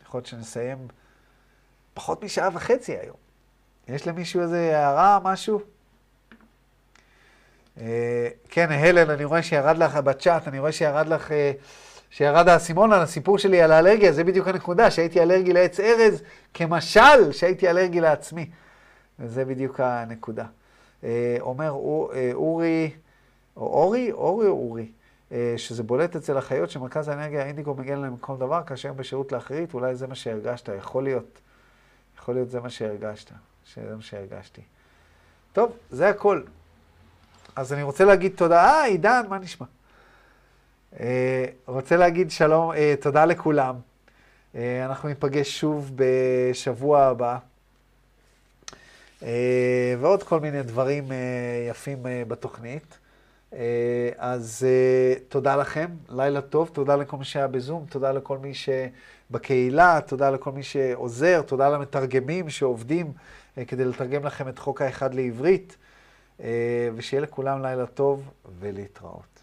Speaker 1: יכול להיות שנסיים פחות משעה וחצי היום. יש למישהו איזה הערה, משהו? כן, הלן, אני רואה שירד לך בצ'אט, אני רואה שירד לך, שירד האסימון על הסיפור שלי על האלרגיה, זה בדיוק הנקודה, שהייתי אלרגי לעץ ארז, כמשל שהייתי אלרגי לעצמי. וזה בדיוק הנקודה. אומר אורי, או אורי, אורי או אורי, שזה בולט אצל החיות שמרכז האנרגיה האינדיקו מגיע להם כל דבר, כאשר הם בשירות לאחרית, אולי זה מה שהרגשת, יכול להיות. יכול להיות זה מה שהרגשת, שזה מה שהרגשתי. טוב, זה הכל. אז אני רוצה להגיד תודה, אה, עידן, מה נשמע? אה, רוצה להגיד שלום, אה, תודה לכולם. אה, אנחנו ניפגש שוב בשבוע הבא. אה, ועוד כל מיני דברים אה, יפים אה, בתוכנית. אה, אז אה, תודה לכם, לילה טוב, תודה לכל מי שהיה בזום, תודה לכל מי שבקהילה, תודה לכל מי שעוזר, תודה למתרגמים שעובדים אה, כדי לתרגם לכם את חוק האחד לעברית, ושיהיה לכולם לילה טוב ולהתראות.